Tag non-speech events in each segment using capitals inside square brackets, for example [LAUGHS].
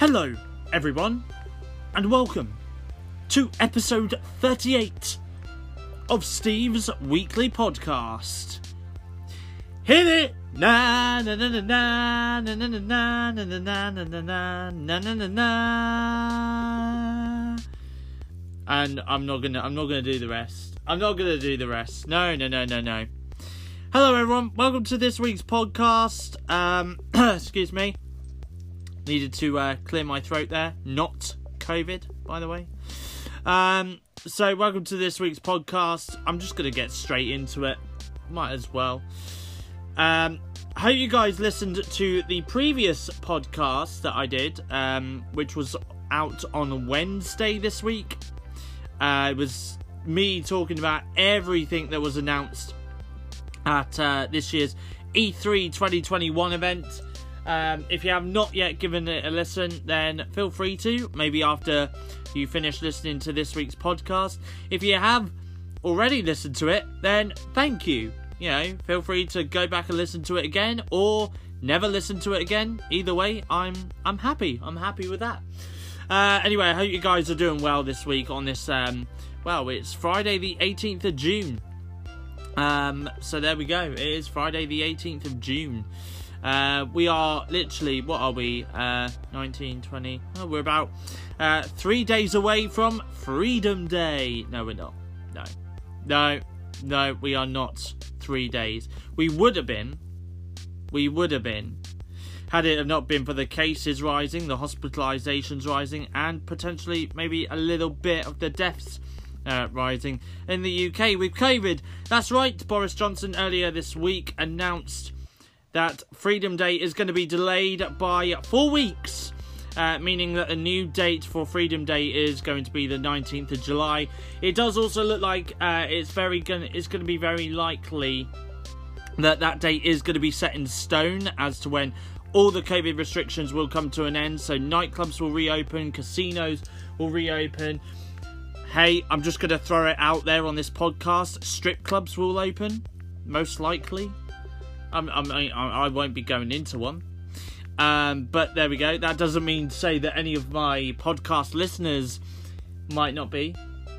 Hello, everyone, and welcome to episode 38 of Steve's weekly podcast. Hit it! Na na na na na na na na na na na na na na na na na And I'm not gonna I'm not gonna do the rest. I'm not gonna do the rest. No, no, no, no, no. Hello everyone, welcome to this week's podcast. Um excuse me. Needed to uh, clear my throat there. Not COVID, by the way. Um, so, welcome to this week's podcast. I'm just going to get straight into it. Might as well. Um, hope you guys listened to the previous podcast that I did, um, which was out on Wednesday this week. Uh, it was me talking about everything that was announced at uh, this year's E3 2021 event. Um, if you have not yet given it a listen, then feel free to. Maybe after you finish listening to this week's podcast. If you have already listened to it, then thank you. You know, feel free to go back and listen to it again, or never listen to it again. Either way, I'm I'm happy. I'm happy with that. Uh, anyway, I hope you guys are doing well this week on this. Um, well, it's Friday the 18th of June. Um, so there we go. It is Friday the 18th of June. Uh, we are literally, what are we? Uh, 19, 20. Oh, we're about uh, three days away from Freedom Day. No, we're not. No. No. No, we are not three days. We would have been. We would have been. Had it not been for the cases rising, the hospitalizations rising, and potentially maybe a little bit of the deaths uh, rising in the UK with COVID. That's right, Boris Johnson earlier this week announced that Freedom Day is going to be delayed by four weeks. Uh, meaning that a new date for Freedom Day is going to be the 19th of July. It does also look like uh, it's very gonna, it's going to be very likely that that date is going to be set in stone as to when all the COVID restrictions will come to an end. So nightclubs will reopen, casinos will reopen. Hey, I'm just going to throw it out there on this podcast. Strip clubs will open, most likely. I'm, I'm, I, won't be going into one. Um, but there we go. That doesn't mean to say that any of my podcast listeners might not be.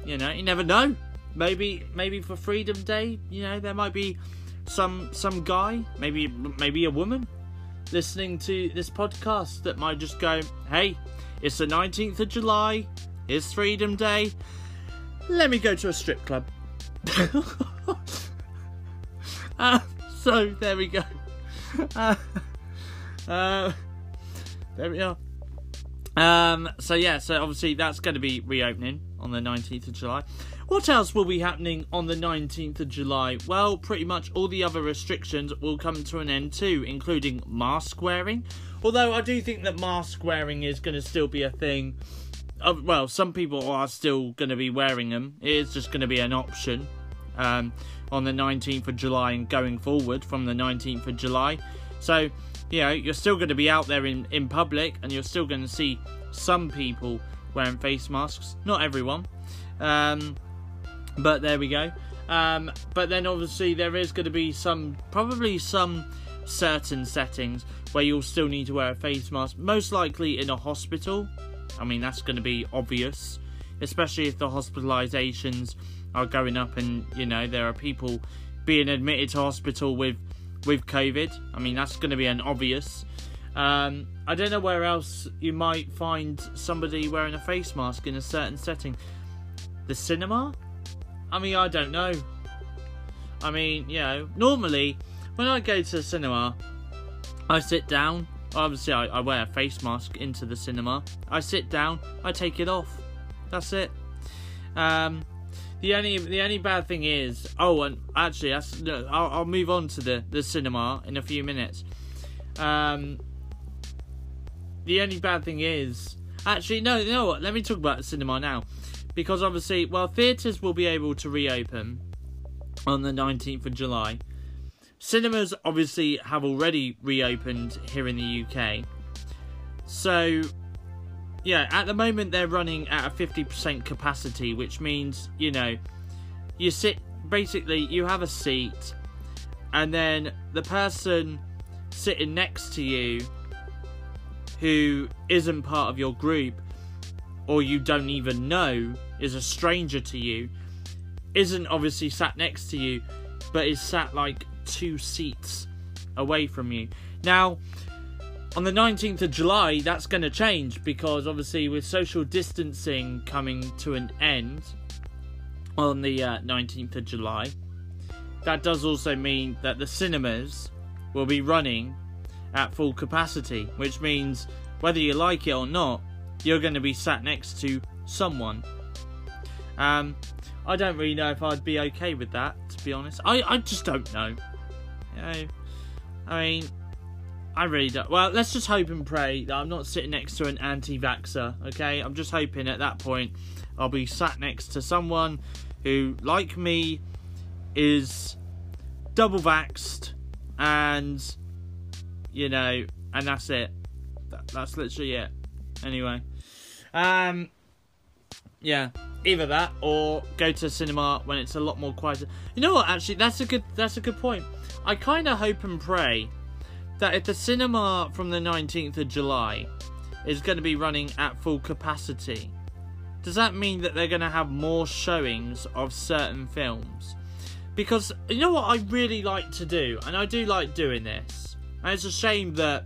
You know, you never know. Maybe, maybe for Freedom Day, you know, there might be some some guy, maybe maybe a woman, listening to this podcast that might just go, "Hey, it's the 19th of July. It's Freedom Day. Let me go to a strip club." [LAUGHS] uh, [LAUGHS] so there we go. Uh, [LAUGHS] uh, there we are. Um, so yeah, so obviously that's going to be reopening on the 19th of July. What else will be happening on the 19th of July? Well, pretty much all the other restrictions will come to an end too, including mask wearing. Although I do think that mask wearing is going to still be a thing. Uh, well, some people are still going to be wearing them. It is just going to be an option. Um, on the 19th of July and going forward from the 19th of July. So, you know, you're still going to be out there in, in public and you're still going to see some people wearing face masks. Not everyone. Um, but there we go. Um, but then obviously there is going to be some, probably some certain settings where you'll still need to wear a face mask. Most likely in a hospital. I mean, that's going to be obvious. Especially if the hospitalizations are going up, and you know there are people being admitted to hospital with with COVID. I mean that's going to be an obvious. Um, I don't know where else you might find somebody wearing a face mask in a certain setting. The cinema? I mean, I don't know. I mean, you know, normally when I go to the cinema, I sit down. Obviously, I, I wear a face mask into the cinema. I sit down, I take it off. That's it. Um, the only the only bad thing is oh and actually that's I'll, I'll move on to the the cinema in a few minutes. Um, the only bad thing is actually no you know what let me talk about the cinema now because obviously well theatres will be able to reopen on the 19th of July. Cinemas obviously have already reopened here in the UK. So yeah, at the moment they're running at a 50% capacity, which means, you know, you sit, basically, you have a seat, and then the person sitting next to you who isn't part of your group or you don't even know is a stranger to you isn't obviously sat next to you but is sat like two seats away from you. Now, on the 19th of July, that's going to change because obviously, with social distancing coming to an end on the uh, 19th of July, that does also mean that the cinemas will be running at full capacity, which means whether you like it or not, you're going to be sat next to someone. Um, I don't really know if I'd be okay with that, to be honest. I, I just don't know. You know, I mean, I really don't. Well, let's just hope and pray that I'm not sitting next to an anti vaxxer, okay? I'm just hoping at that point I'll be sat next to someone who, like me, is double vaxxed and, you know, and that's it. That, that's literally it. Anyway. Um, yeah, either that or go to cinema when it's a lot more quieter. You know what? Actually, that's a good that's a good point. I kind of hope and pray that if the cinema from the 19th of July is going to be running at full capacity, does that mean that they're going to have more showings of certain films? Because you know what I really like to do, and I do like doing this, and it's a shame that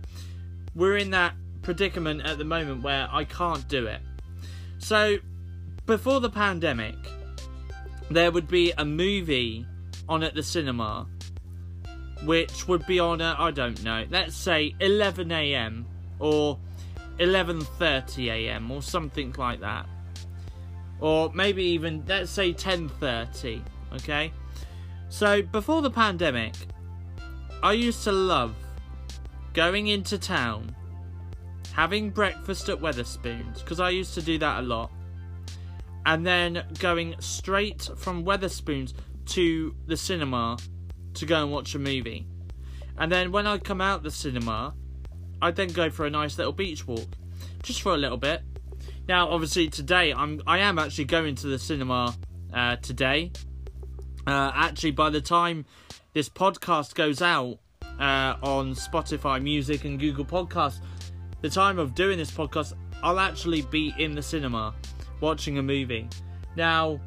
we're in that predicament at the moment where I can't do it. So, before the pandemic, there would be a movie on at the cinema which would be on at, I don't know, let's say 11 a.m. or 11:30 a.m. or something like that. Or maybe even let's say 10:30, okay? So before the pandemic, I used to love going into town, having breakfast at Wetherspoons because I used to do that a lot. And then going straight from Wetherspoons to the cinema to go and watch a movie. And then when I come out the cinema, I'd then go for a nice little beach walk, just for a little bit. Now, obviously, today I'm I am actually going to the cinema uh, today. Uh, actually, by the time this podcast goes out uh, on Spotify Music and Google Podcasts, the time of doing this podcast, I'll actually be in the cinema watching a movie. Now,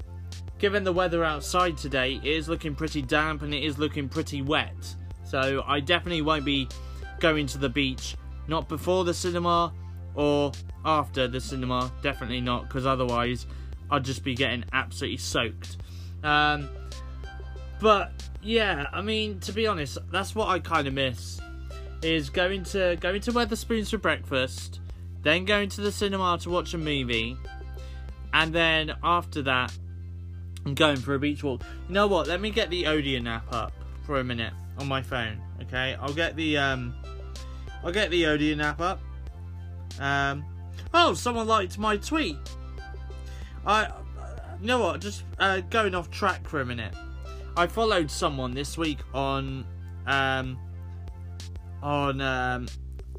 given the weather outside today, it is looking pretty damp and it is looking pretty wet. So I definitely won't be going to the beach, not before the cinema or after the cinema. Definitely not, because otherwise I'd just be getting absolutely soaked. Um, but yeah, I mean, to be honest, that's what I kind of miss. Is going to going to Wetherspoons for breakfast, then going to the cinema to watch a movie, and then after that I'm going for a beach walk. You know what? Let me get the Odeon app up for a minute on my phone. Okay, I'll get the um, I'll get the Odeon app up. Um, oh, someone liked my tweet. I, you know what? Just uh, going off track for a minute. I followed someone this week on um, on um,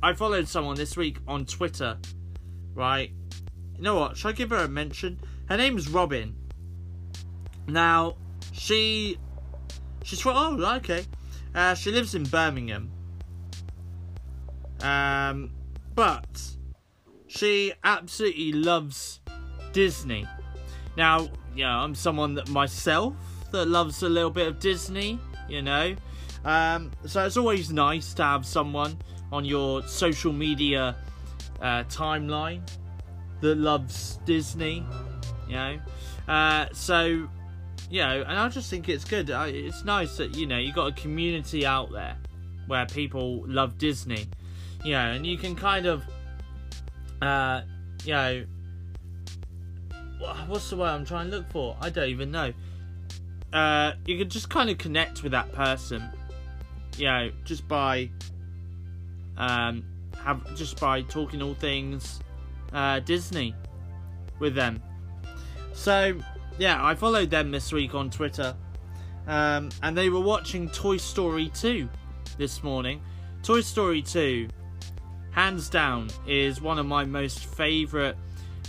I followed someone this week on Twitter. Right. You know what? Should I give her a mention? Her name's Robin. Now, she she's from oh okay, uh, she lives in Birmingham. Um, but she absolutely loves Disney. Now, yeah, I'm someone that myself that loves a little bit of Disney, you know. Um, so it's always nice to have someone on your social media uh, timeline that loves Disney, you know. Uh, so you know, and I just think it's good. It's nice that you know you got a community out there where people love Disney, you know, and you can kind of, uh, you know, what's the word I'm trying to look for? I don't even know. Uh, you can just kind of connect with that person, you know, just by, um, have just by talking all things, uh, Disney, with them. So yeah, I followed them this week on Twitter, um, and they were watching Toy Story 2 this morning. Toy Story 2, hands down, is one of my most favourite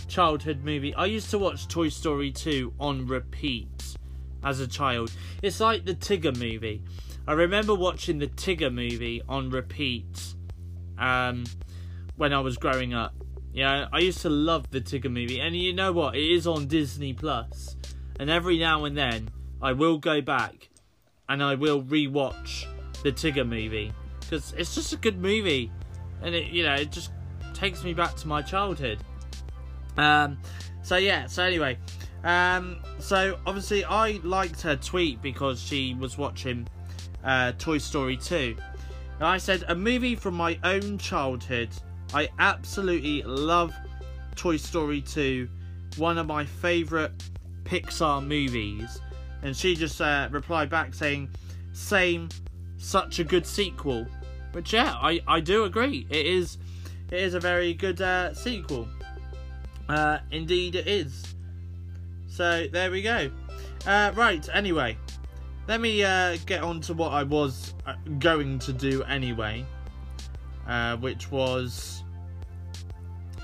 childhood movie. I used to watch Toy Story 2 on repeat as a child. It's like the Tigger movie. I remember watching the Tigger movie on repeat um, when I was growing up. Yeah, I used to love the Tigger movie, and you know what? It is on Disney Plus, and every now and then I will go back and I will rewatch the Tigger movie because it's just a good movie, and it you know it just takes me back to my childhood. Um, so yeah. So anyway, um, so obviously I liked her tweet because she was watching uh, Toy Story 2. And I said a movie from my own childhood. I absolutely love Toy Story 2, one of my favourite Pixar movies. And she just uh, replied back saying, "Same, such a good sequel." Which yeah, I, I do agree. It is it is a very good uh, sequel. Uh, indeed, it is. So there we go. Uh, right. Anyway, let me uh, get on to what I was uh, going to do anyway, uh, which was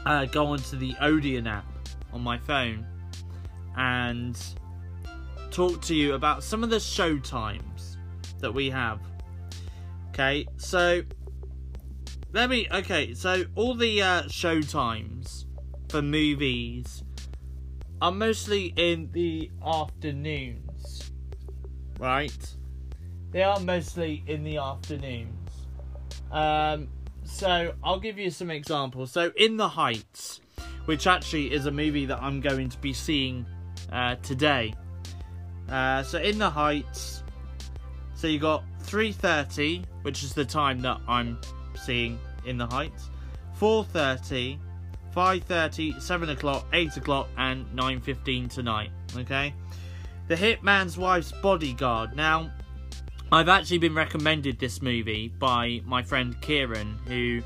uh, go onto the Odeon app on my phone and talk to you about some of the show times that we have. Okay, so let me. Okay, so all the uh, show times for movies are mostly in the afternoons, right? They are mostly in the afternoons. Um, so I'll give you some examples. So, In the Heights, which actually is a movie that I'm going to be seeing uh, today. Uh, so, In the Heights, so you got 3:30, which is the time that I'm seeing In the Heights. 4:30, 5.30, 7 o'clock, 8 o'clock, and 9.15 tonight. Okay? The Hitman's Wife's Bodyguard. Now, I've actually been recommended this movie by my friend Kieran, who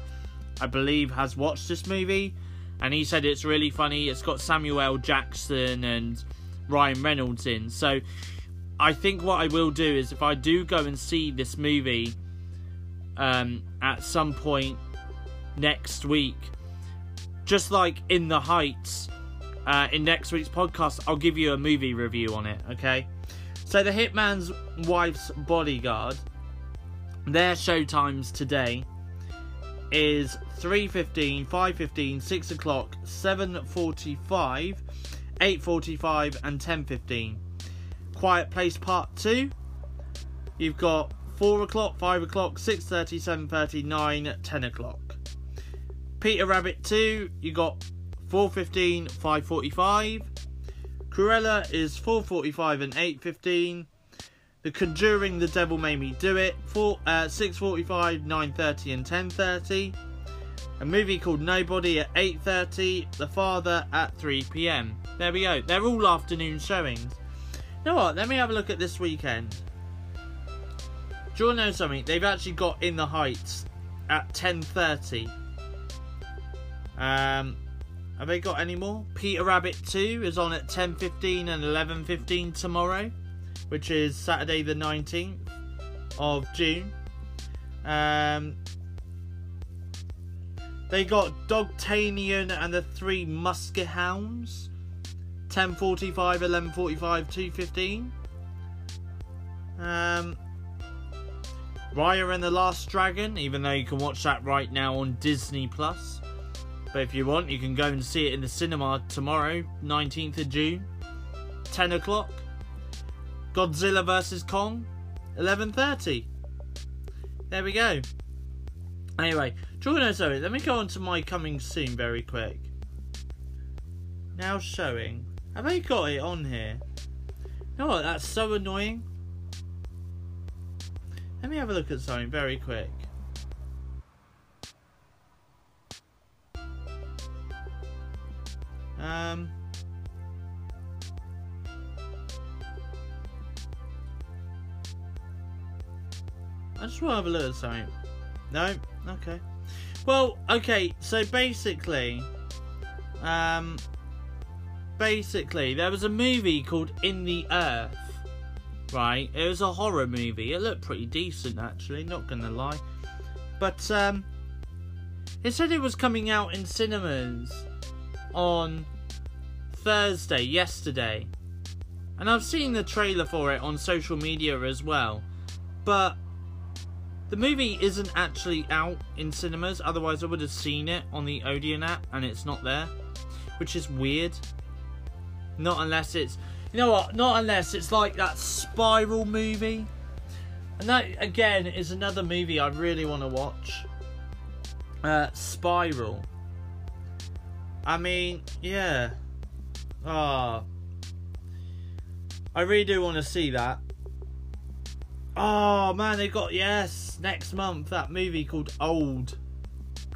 I believe has watched this movie, and he said it's really funny. It's got Samuel Jackson and Ryan Reynolds in. So, I think what I will do is if I do go and see this movie um, at some point next week, just like in the Heights, uh, in next week's podcast, I'll give you a movie review on it. Okay. So the Hitman's Wife's Bodyguard, their show times today is 3.15, 5.15, 6 o'clock, 7.45, 8.45 and 10.15. Quiet Place Part 2, you've got 4 o'clock, 5 o'clock, 6.30, 7.30, 9, 10 o'clock. Peter Rabbit 2, you got 4.15, 5.45. Cruella is 4.45 and 8.15. The Conjuring, The Devil Made Me Do It, 4, uh, 6.45, 9.30 and 10.30. A movie called Nobody at 8.30. The Father at 3pm. There we go. They're all afternoon showings. You know what? Let me have a look at this weekend. Do you know something? They've actually got In the Heights at 10.30. Um, have they got any more? Peter Rabbit 2 is on at 10.15 and 11.15 tomorrow, which is Saturday the 19th of June. Um, they got Dogtanian and the Three Muskehounds, 10.45, 11.45, 2.15. Um, Raya and the Last Dragon, even though you can watch that right now on Disney Plus. But if you want, you can go and see it in the cinema tomorrow, 19th of June, 10 o'clock. Godzilla vs Kong, 11:30. There we go. Anyway, Jordan, sorry, let me go on to my coming soon very quick. Now showing. Have they got it on here? You know what? That's so annoying. Let me have a look at something very quick. Um, I just want to have a look at something. No? Okay. Well, okay, so basically, um, basically, there was a movie called In the Earth, right? It was a horror movie. It looked pretty decent, actually, not gonna lie. But, um, it said it was coming out in cinemas on Thursday, yesterday. And I've seen the trailer for it on social media as well. But the movie isn't actually out in cinemas. Otherwise, I would have seen it on the Odeon app, and it's not there, which is weird. Not unless it's, you know what? Not unless it's like that Spiral movie, and that again is another movie I really want to watch. Uh, Spiral. I mean, yeah. Ah. I really do want to see that. Oh man, they got yes next month that movie called Old.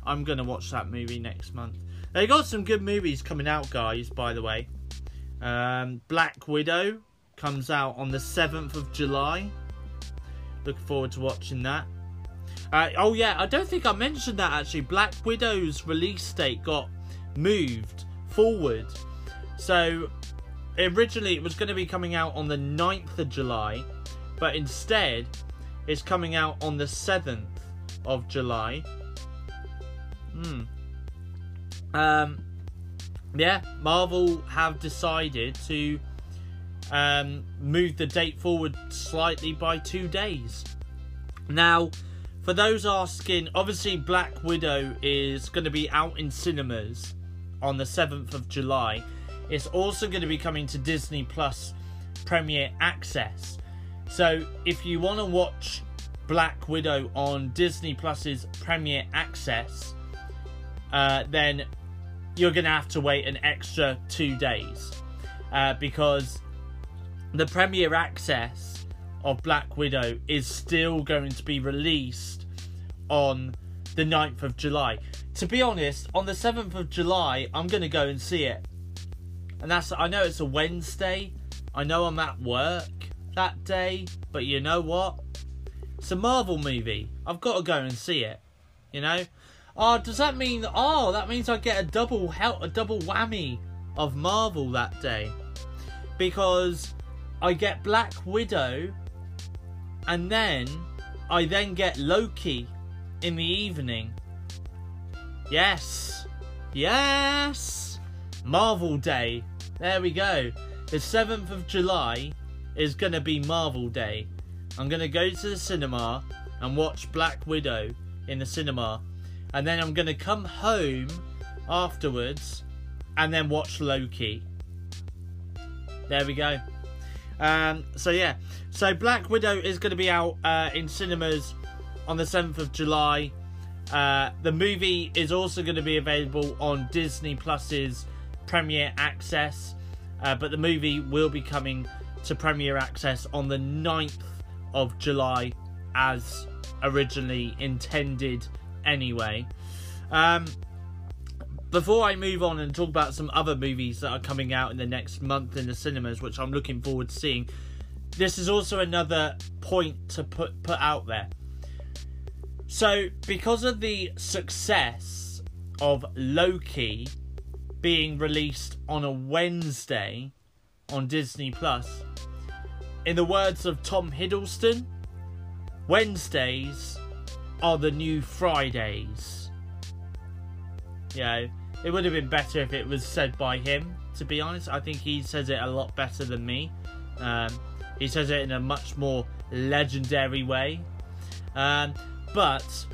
I'm gonna watch that movie next month. They got some good movies coming out, guys. By the way, um, Black Widow comes out on the seventh of July. Looking forward to watching that. Uh, oh yeah, I don't think I mentioned that actually. Black Widow's release date got moved forward. So originally it was going to be coming out on the 9th of July, but instead it's coming out on the 7th of July. Hmm. Um, yeah, Marvel have decided to um, move the date forward slightly by two days. Now, for those asking, obviously Black Widow is going to be out in cinemas on the 7th of July. It's also going to be coming to Disney Plus Premier Access. So if you want to watch Black Widow on Disney Plus's Premier Access, uh, then you're going to have to wait an extra two days uh, because the Premier Access of Black Widow is still going to be released on the 9th of July. To be honest, on the 7th of July, I'm going to go and see it. And that's, I know it's a Wednesday. I know I'm at work that day. But you know what? It's a Marvel movie. I've got to go and see it. You know? Oh, does that mean, oh, that means I get a double help, a double whammy of Marvel that day. Because I get Black Widow and then I then get Loki in the evening. Yes. Yes. Marvel Day. There we go. The 7th of July is to be Marvel Day. I'm to go to the cinema and watch Black Widow in the cinema. And then I'm going to come home afterwards and then watch Loki. There we go. Um, so yeah, so Black Widow is going to be out uh, in cinemas on the 7th of July. Uh, the movie is also going to be available on Disney Plus's Premier Access, uh, but the movie will be coming to Premier Access on the 9th of July as originally intended anyway. Um, before I move on and talk about some other movies that are coming out in the next month in the cinemas, which I'm looking forward to seeing, this is also another point to put put out there. So, because of the success of Loki being released on a Wednesday on Disney Plus, in the words of Tom Hiddleston, Wednesdays are the new Fridays. Know, it would have been better if it was said by him, to be honest. I think he says it a lot better than me. Um, he says it in a much more legendary way. Um, but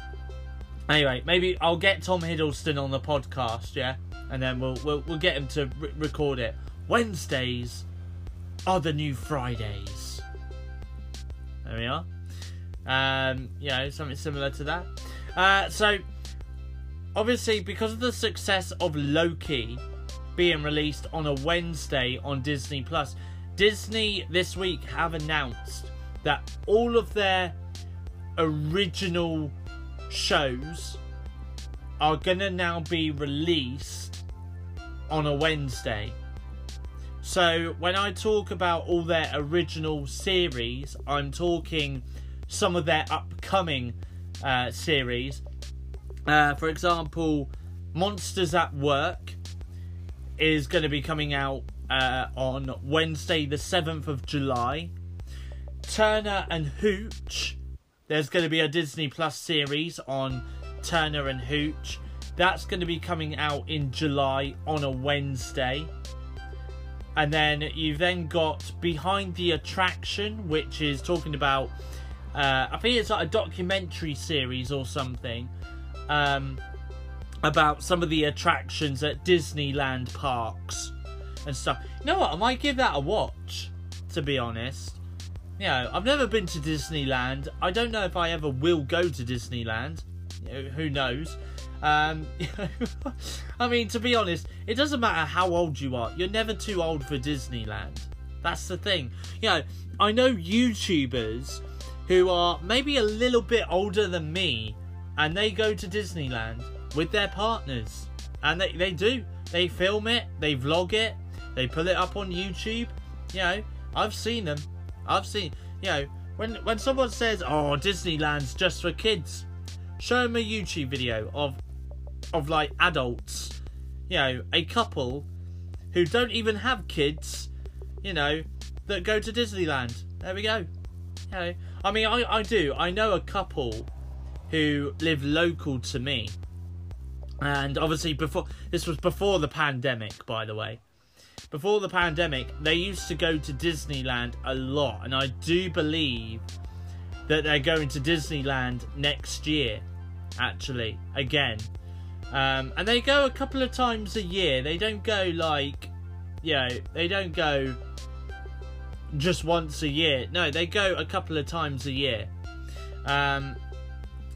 anyway, maybe I'll get Tom Hiddleston on the podcast, yeah, and then we'll we'll, we'll get him to re- record it. Wednesdays are the new Fridays. There we are. Um, you know, something similar to that. Uh, so obviously, because of the success of Loki being released on a Wednesday on Disney Plus, Disney this week have announced that all of their original shows are gonna now be released on a Wednesday. So when I talk about all their original series, I'm talking some of their upcoming uh, series. Uh, for example, Monsters at Work is going to be coming out uh, on Wednesday, the 7th of July. Turner and Hooch there's going to be a Disney Plus series on Turner and Hooch. That's going to be coming out in July on a Wednesday. And then you've then got Behind the Attraction, which is talking about Uh, I think it's like a documentary series or something um, about some of the attractions at Disneyland parks and stuff. You know what? I might give that a watch. To be honest, you know, I've never been to Disneyland. I don't know if I ever will go to Disneyland. You know, who knows? Um, [LAUGHS] I mean, to be honest, it doesn't matter how old you are. You're never too old for Disneyland. That's the thing. You know, I know YouTubers who are maybe a little bit older than me, and they go to Disneyland with their partners, and they they do. They film it, they vlog it, they pull it up on YouTube. You know, I've seen them. I've seen, you know, when when someone says, "Oh, Disneyland's just for kids," show them a YouTube video of of like adults, you know, a couple who don't even have kids, you know, that go to Disneyland. There we go. I mean, I I do. I know a couple who live local to me, and obviously before this was before the pandemic, by the way before the pandemic, they used to go to Disneyland a lot, and I do believe that they're going to Disneyland next year, actually, again. Um, and they go a couple of times a year. They don't go like, you know, they don't go just once a year. No, they go a couple of times a year. Um,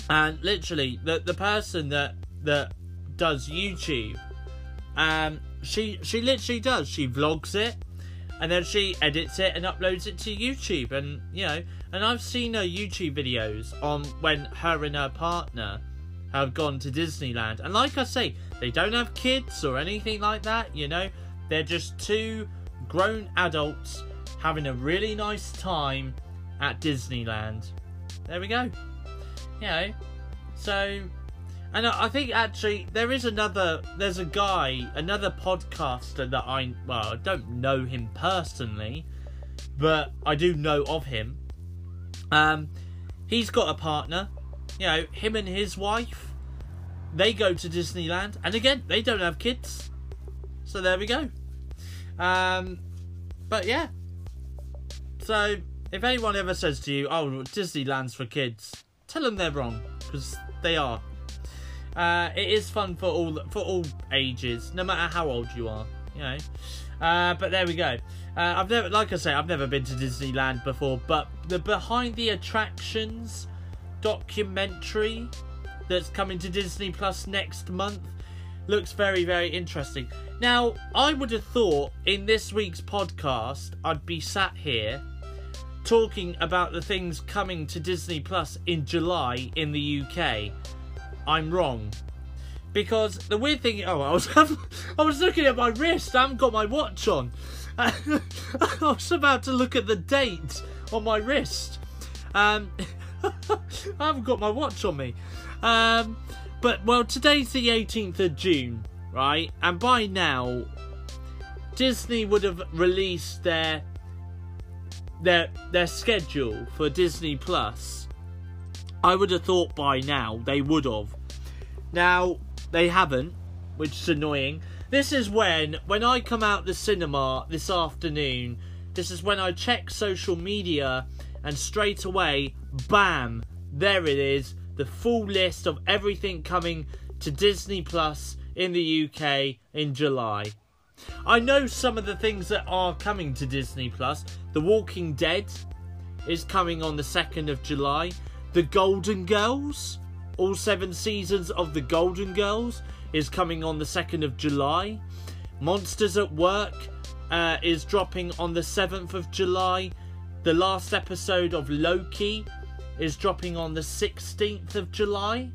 and literally, the the person that that does YouTube, um, she she literally does. She vlogs it, and then she edits it and uploads it to YouTube. And you know, and I've seen her YouTube videos on when her and her partner have gone to Disneyland. And like I say, they don't have kids or anything like that. You know, they're just two grown adults having a really nice time at Disneyland. There we go. You know, so and I think actually there is another. There's a guy, another podcaster that I well, I don't know him personally, but I do know of him. Um, he's got a partner. You know, him and his wife. They go to Disneyland, and again, they don't have kids. So there we go. Um, but yeah. So if anyone ever says to you, "Oh, Disneyland's for kids," tell them they're wrong because they are. Uh, it is fun for all for all ages, no matter how old you are. You know. Uh, but there we go. Uh, I've never, like I say, I've never been to Disneyland before, but the behind the attractions documentary that's coming to Disney Plus next month looks very, very interesting. Now, I would have thought in this week's podcast I'd be sat here talking about the things coming to Disney Plus in July in the UK I'm wrong. Because the weird thing, oh, I was [LAUGHS] I was looking at my wrist. I haven't got my watch on. [LAUGHS] I was about to look at the date on my wrist. Um, [LAUGHS] I haven't got my watch on me. Um, but well, today's the 18th of June, right? And by now, Disney would have released their their their schedule for Disney Plus I would have thought by now they would have. Now, they haven't, which is annoying. This is when, when I come out the cinema this afternoon, this is when I check social media and straight away, bam, there it is, the full list of everything coming to Disney Plus in the UK in July. I know some of the things that are coming to Disney Plus. The Walking Dead is coming on the 2nd of July. The Golden Girls, all seven seasons of The Golden Girls, is coming on the 2nd of July. Monsters at Work uh, is dropping on the 7th of July. The last episode of Loki is dropping on the 16th of July,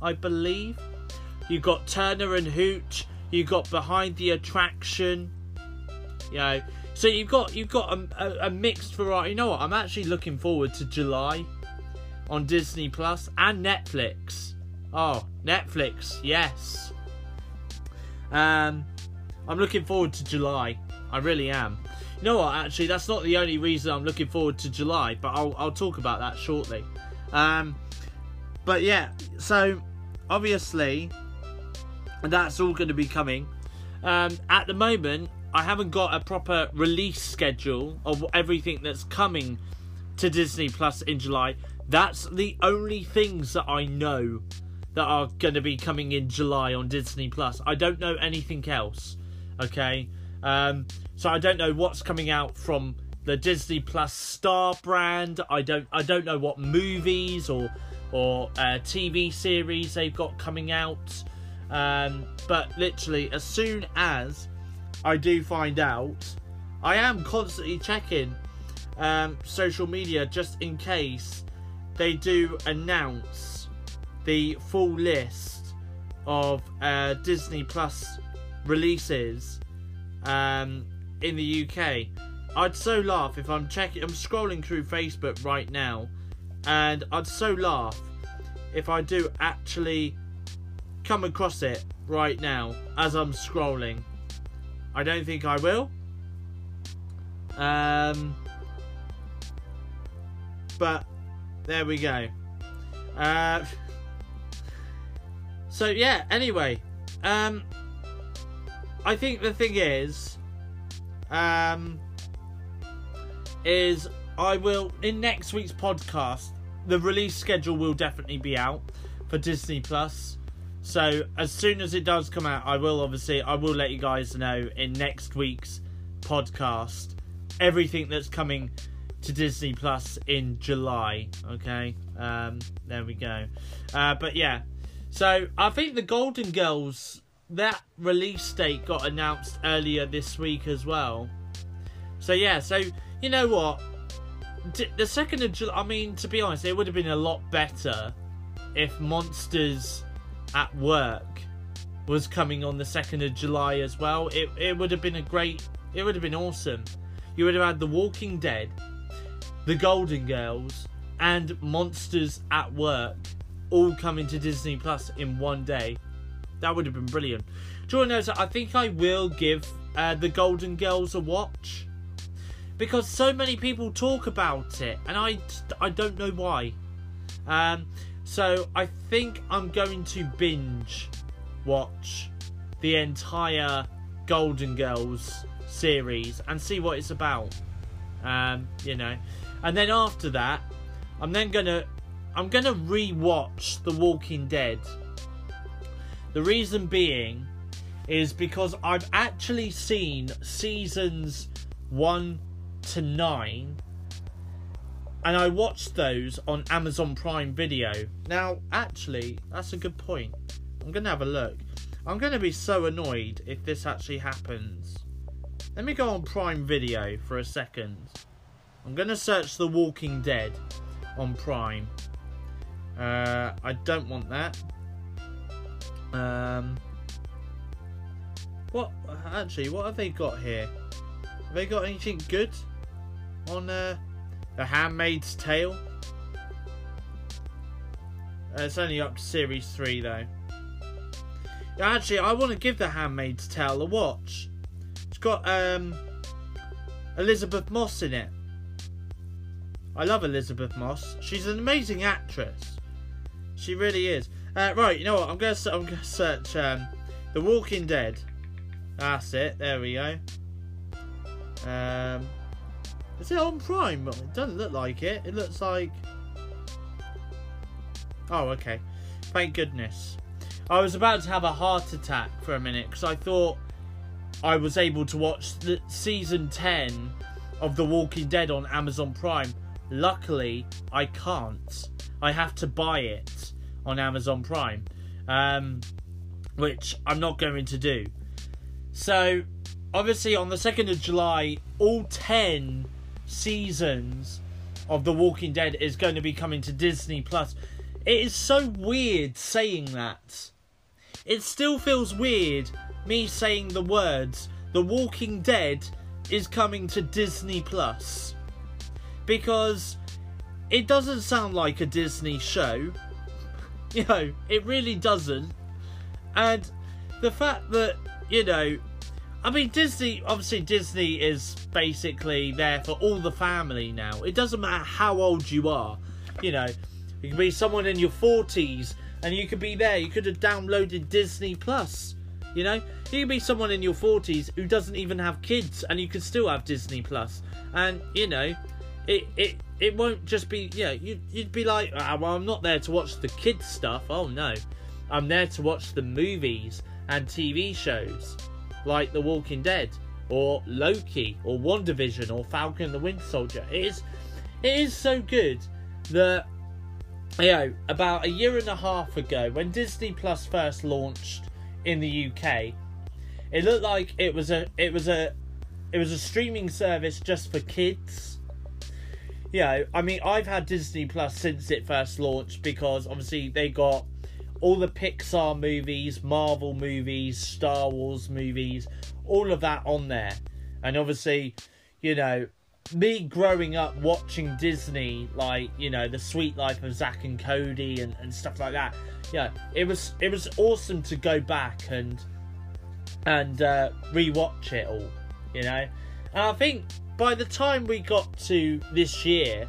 I believe. You got Turner and Hooch. You got Behind the Attraction. You know, so you've got you've got a, a, a mixed variety. You know what? I'm actually looking forward to July on Disney Plus and Netflix. Oh, Netflix, yes. Um, I'm looking forward to July. I really am. You know what? Actually, that's not the only reason I'm looking forward to July, but I'll I'll talk about that shortly. Um, but yeah, so obviously that's all going to be coming. Um, at the moment, I haven't got a proper release schedule of everything that's coming to Disney Plus in July. That's the only things that I know that are going to be coming in July on Disney Plus. I don't know anything else. Okay, um, so I don't know what's coming out from the Disney Plus Star brand. I don't I don't know what movies or or uh, TV series they've got coming out. Um, but literally, as soon as I do find out, I am constantly checking um, social media just in case they do announce the full list of uh, Disney Plus releases um, in the UK. I'd so laugh if I'm checking, I'm scrolling through Facebook right now, and I'd so laugh if I do actually come across it right now as I'm scrolling. I don't think I will. Um, but there we go. Uh, [LAUGHS] so yeah. Anyway, um, I think the thing is, um, is I will in next week's podcast. The release schedule will definitely be out for Disney Plus. So as soon as it does come out, I will obviously I will let you guys know in next week's podcast everything that's coming to Disney Plus in July. Okay, um, there we go. Uh, but yeah, so I think the Golden Girls that release date got announced earlier this week as well. So yeah, so you know what, the second of July. I mean, to be honest, it would have been a lot better if Monsters at Work was coming on the second of July as well. It it would have been a great. It would have been awesome. You would have had The Walking Dead, The Golden Girls, and Monsters at Work all coming to Disney Plus in one day. That would have been brilliant. Jordan knows I think I will give uh, The Golden Girls a watch because so many people talk about it, and I I don't know why. Um, so I think I'm going to binge watch the entire Golden Girls series and see what it's about. Um, you know, and then after that, I'm then gonna I'm gonna re-watch The Walking Dead. The reason being is because I've actually seen seasons one to nine and I watched those on Amazon Prime Video. Now, actually, that's a good point. I'm going to have a look. I'm going to be so annoyed if this actually happens. Let me go on Prime Video for a second. I'm going to search The Walking Dead on Prime. Uh, I don't want that. Um, what? Actually, what have they got here? Have they got anything good on uh, The Handmaid's Tale? Uh, it's only up to series 3 though. Actually, I want to give The Handmaid's Tale a watch. It's got um, Elisabeth Moss in it. I love Elisabeth Moss. She's an amazing actress. She really is. Uh, right, you know what? I'm gonna I'm gonna search um, The Walking Dead. That's it. There we go. Um, is it on Prime? It doesn't look like it. It looks like. Oh, okay. Thank goodness. I was about to have a heart attack for a minute because I thought I was able to watch the season 10 of The Walking Dead on Amazon Prime. Luckily, I can't. I have to buy it on Amazon Prime, um, which I'm not going to do. So, obviously, on the 2nd of July, all 10 seasons of The Walking Dead is going to be coming to Disney Plus. It is so weird saying that. It still feels weird me saying the words The Walking Dead is coming to Disney Plus. Because it doesn't sound like a Disney show. [LAUGHS] You know, it really doesn't. And the fact that, you know, I mean, Disney, obviously, Disney is basically there for all the family now. It doesn't matter how old you are. You know, you can be someone in your 40s and you could be there. You could have downloaded Disney Plus. You know, you could be someone in your 40s who doesn't even have kids and you could still have Disney Plus. And, you know, it it it won't just be. You you'd be like, ah, well, I'm not there to watch the kids stuff. Oh no, I'm there to watch the movies and TV shows like The Walking Dead or Loki or WandaVision or Falcon the Winter Soldier. It is it is so good that you know about a year and a half ago when Disney Plus first launched in the UK, it looked like it was a it was a it was a streaming service just for kids. You know, I mean, I've had Disney Plus since it first launched because obviously they got all the Pixar movies, Marvel movies, Star Wars movies, all of that on there. And obviously, you know, me growing up watching Disney, like, you know, the suite life of Zack and Cody and, and stuff like that. Yeah, it was it was awesome to go back and and uh, rewatch it all, you know. And I think by the time we got to this year,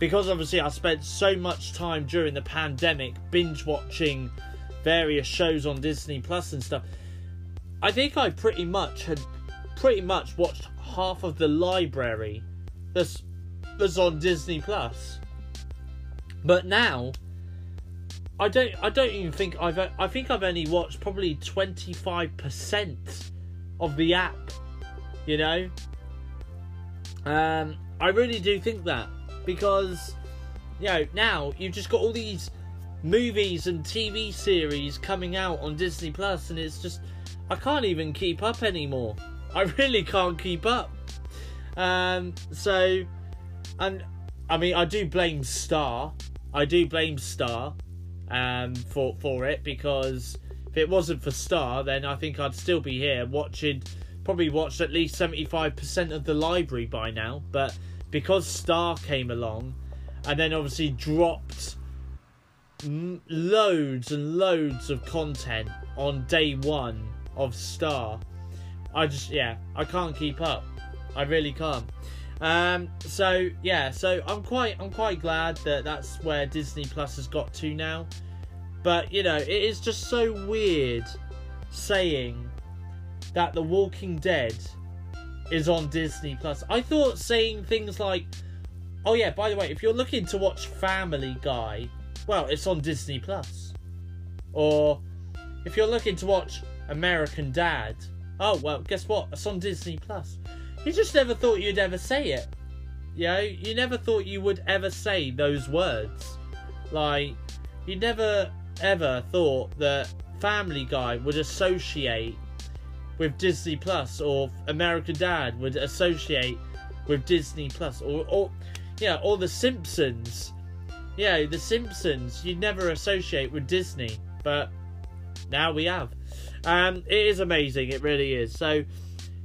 because obviously I spent so much time during the pandemic binge watching various shows on Disney Plus and stuff, I think I pretty much had pretty much watched half of the library that's that's on Disney Plus. But now I don't I don't even think I've I think I've only watched probably 25% of the app, you know? Um I really do think that because you know, now you've just got all these movies and TV series coming out on Disney Plus and it's just I can't even keep up anymore. [LAUGHS] I really can't keep up. Um so and I mean I do blame Star. I do blame Star um, for for it because if it wasn't for Star, then I think I'd still be here watching. Probably watched at least seventy five percent of the library by now, but because Star came along, and then obviously dropped m- loads and loads of content on day one of Star, I just yeah I can't keep up. I really can't. Um, so yeah, so I'm quite I'm quite glad that that's where Disney Plus has got to now. But you know, it is just so weird saying that The Walking Dead is on Disney Plus. I thought saying things like, "Oh yeah, by the way, if you're looking to watch Family Guy, well, it's on Disney Plus," or if you're looking to watch American Dad, oh well, guess what? It's on Disney Plus. You just never thought you'd ever say it. You know, you never thought you would ever say those words. Like, you never ever thought that Family Guy would associate with Disney Plus or American Dad would associate with Disney Plus or, or yeah, or The Simpsons. Yeah, The Simpsons you'd never associate with Disney, but now we have. Um, it is amazing, it really is. So,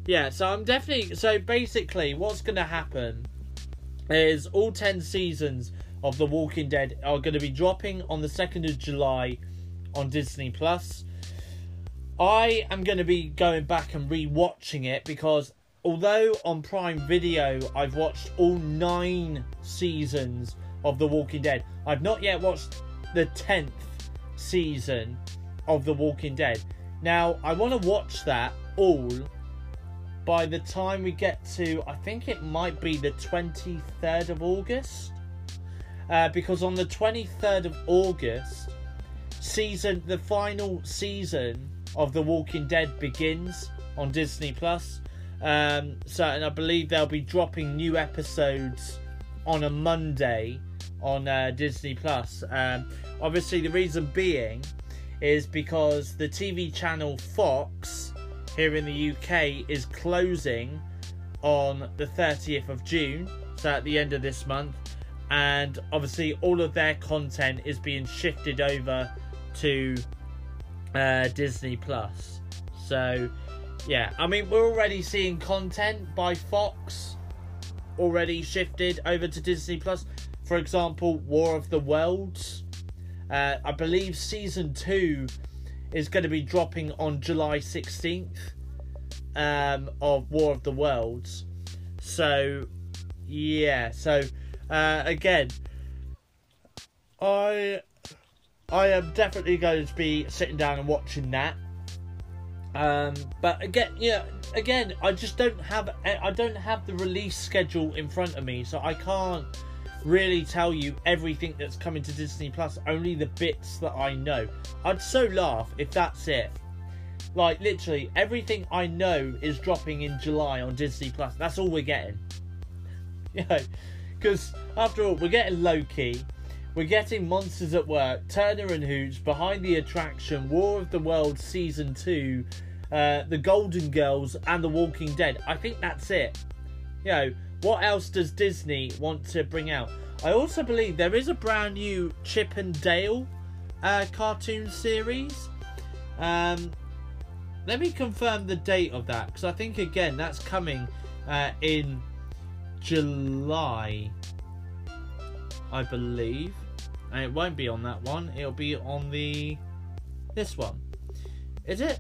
yeah, so I'm definitely so basically what's to happen is all 10 seasons of The Walking Dead are to be dropping on the 2nd of July on Disney Plus. I am going to be going back and re-watching it because although on Prime Video I've watched all 9 seasons of The Walking Dead, I've not yet watched the 10th season of The Walking Dead. Now, I want to watch that all by the time we get to, I think it might be the 23rd of August. Uh, because on the 23rd of August, season the final season of The Walking Dead begins on Disney Plus. Um, so, and I believe they'll be dropping new episodes on a Monday on uh, Disney Plus. Um, obviously, the reason being is because the TV channel Fox here in the UK is closing on the 30th of June, so at the end of this month, and obviously all of their content is being shifted over to uh, Disney Plus. So, yeah, I mean, we're already seeing content by Fox already shifted over to Disney Plus. For example, War of the Worlds. Uh, I believe season two is going to be dropping on July 16th um, of War of the Worlds. So, yeah. So, uh, again, I I am definitely going to be sitting down and watching that. Um, but again, yeah, again, I just don't have I don't have the release schedule in front of me, so I can't really tell you everything that's coming to Disney Plus. Only the bits that I know. I'd so laugh if that's it. Like literally everything I know is dropping in July on Disney Plus. That's all we're getting. [LAUGHS] You know, because after all, we're getting Loki, we're getting Monsters at Work, Turner and Hooch, Behind the Attraction, War of the Worlds Season 2, uh, The Golden Girls, and The Walking Dead. I think that's it. You know, what else does Disney want to bring out? I also believe there is a brand new Chip and Dale uh, cartoon series. Um, let me confirm the date of that because I think again that's coming uh, in July, I believe, and it won't be on that one. It'll be on the this one. Is it?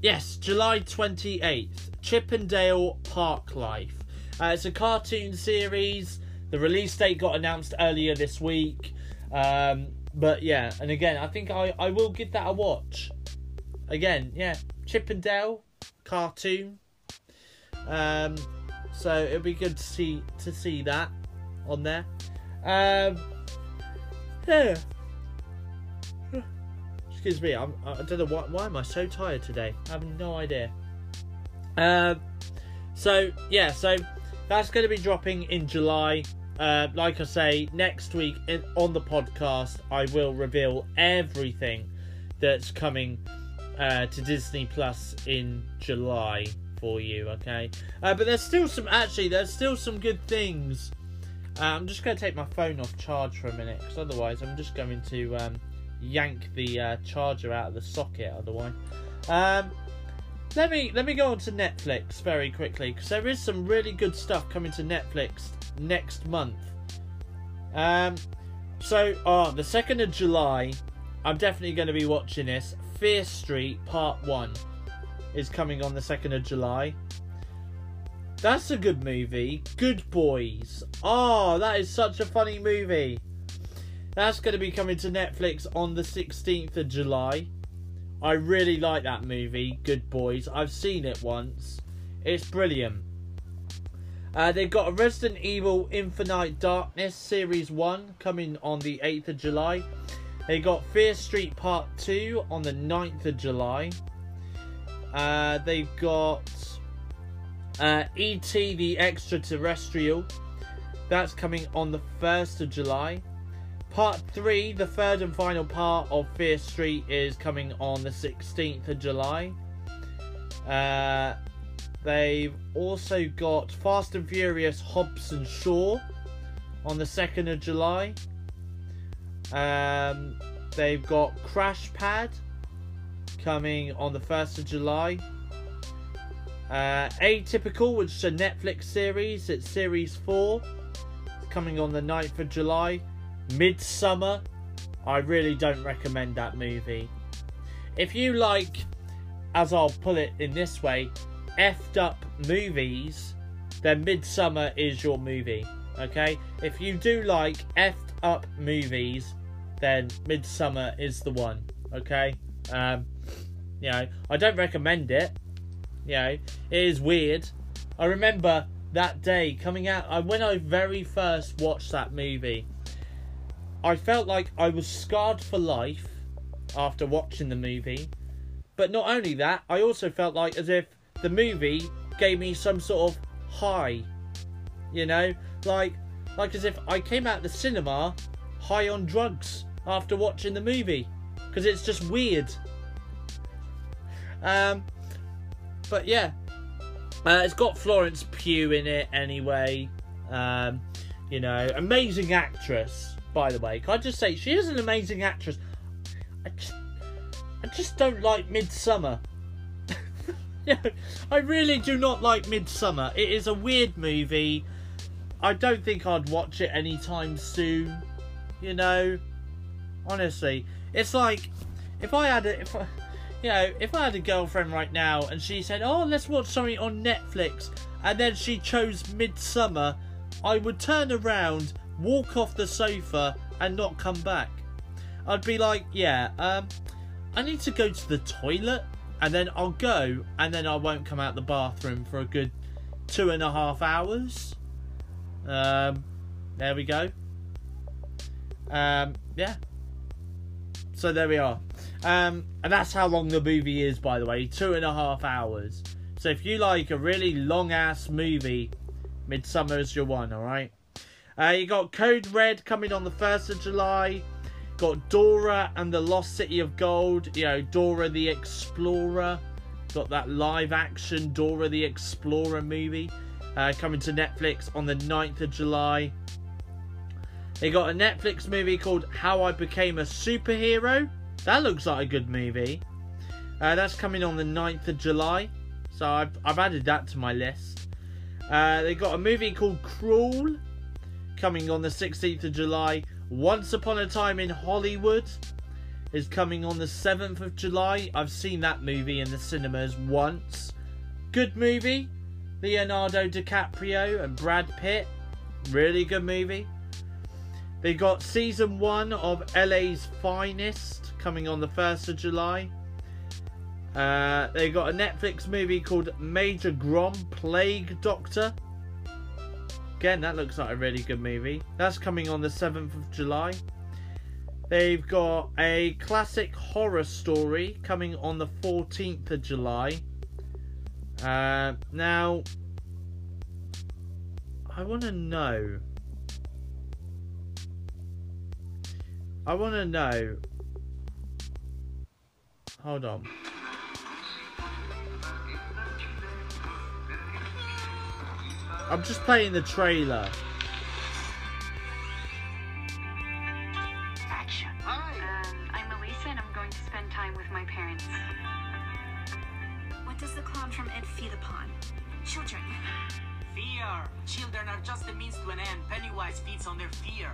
Yes, July twenty eighth. Chip and Dale Park Life. Uh, it's a cartoon series. The release date got announced earlier this week. Um, but yeah, and again, I think I, I will give that a watch. Again, yeah, Chip and Dale cartoon. Um, so it'll be good to see to see that on there. Um, yeah. Excuse me, I'm, I don't know why. Why am I so tired today? I have no idea. Um, so yeah, so that's going to be dropping in July. Uh, like I say, next week in, on the podcast, I will reveal everything that's coming uh, to Disney Plus in July for you. Okay, uh, but there's still some. Actually, there's still some good things. Uh, I'm just going to take my phone off charge for a minute, because otherwise, I'm just going to um, yank the uh, charger out of the socket. Otherwise, um, let me let me go on to Netflix very quickly because there is some really good stuff coming to Netflix next month. Um, so oh, the second of July, I'm definitely going to be watching this. Fear Street Part One is coming on the second of July. That's a good movie. Good Boys. Oh, that is such a funny movie. That's going to be coming to Netflix on the 16th of July. I really like that movie, Good Boys. I've seen it once. It's brilliant. Uh, they've got a Resident Evil Infinite Darkness Series 1 coming on the 8th of July. They got Fear Street Part 2 on the 9th of July. Uh, they've got uh, E.T. the Extraterrestrial. That's coming on the 1st of July. Part 3, the third and final part of Fear Street, is coming on the 16th of July. Uh, they've also got Fast and Furious Hobbs and Shaw on the 2nd of July. Um, they've got Crash Pad coming on the 1st of July. Uh, Atypical, which is a Netflix series, it's series 4. It's coming on the 9th of July. Midsommar, I really don't recommend that movie. If you like, as I'll put it in this way, effed up movies, then Midsommar is your movie. Okay? If you do like effed up movies, then Midsommar is the one. Okay? Um, you know, I don't recommend it. You know, it is weird. I remember that day coming out, I, when I very first watched that movie, I felt like I was scarred for life after watching the movie. But not only that, I also felt like as if the movie gave me some sort of high. You know, like like as if I came out the cinema high on drugs after watching the movie because it's just weird. Um, but yeah, uh, it's got Florence Pugh in it anyway. Um, you know, amazing actress by the way. Can I just say, she is an amazing actress. I just, I just don't like Midsommar. [LAUGHS] yeah, I really do not like Midsommar. It is a weird movie. I don't think I'd watch it anytime soon. You know, honestly, it's like if I had it. if I, you know, if I had a girlfriend right now and she said, "Oh, let's watch something on Netflix," and then she chose Midsommar, I would turn around walk off the sofa and not come back. I'd be like, yeah, um, I need to go to the toilet. and then I'll go, and then I won't come out the bathroom for a good two and a half hours. Um, there we go. Um, yeah. So there we are. Um, and that's how long the movie is, by the way, two and a half hours. So if you like a really long ass movie, Midsommar is your one, alright? Uh, you got Code Red coming on the 1st of July. Got Dora and the Lost City of Gold. You know, Dora the Explorer. Got that live action Dora the Explorer movie uh, coming to Netflix on the 9th of July. They got a Netflix movie called How I Became a Superhero. That looks like a good movie. Uh, that's coming on the 9th of July. So I've, I've added that to my list. Uh, they got a movie called Crawl coming on the 16th of July. Once Upon a Time in Hollywood is coming on the 7th of July. I've seen that movie in the cinemas once. Good movie. Leonardo DiCaprio and Brad Pitt. Really good movie. They got season one of LA's Finest coming on the 1st of July. Uh, they got a Netflix movie called Major Grom Plague Doctor. Again, that looks like a really good movie. That's coming on the 7th of July. They've got a classic horror story coming on the 14th of July. Uh, now, I want to know I want to know. Hold on. I'm just playing the trailer. Action. Um, I'm Elisa and I'm going to spend time with my parents. What does the clown from Ed feed upon? Children. Fear. Children are just a means to an end. Pennywise feeds on their fear.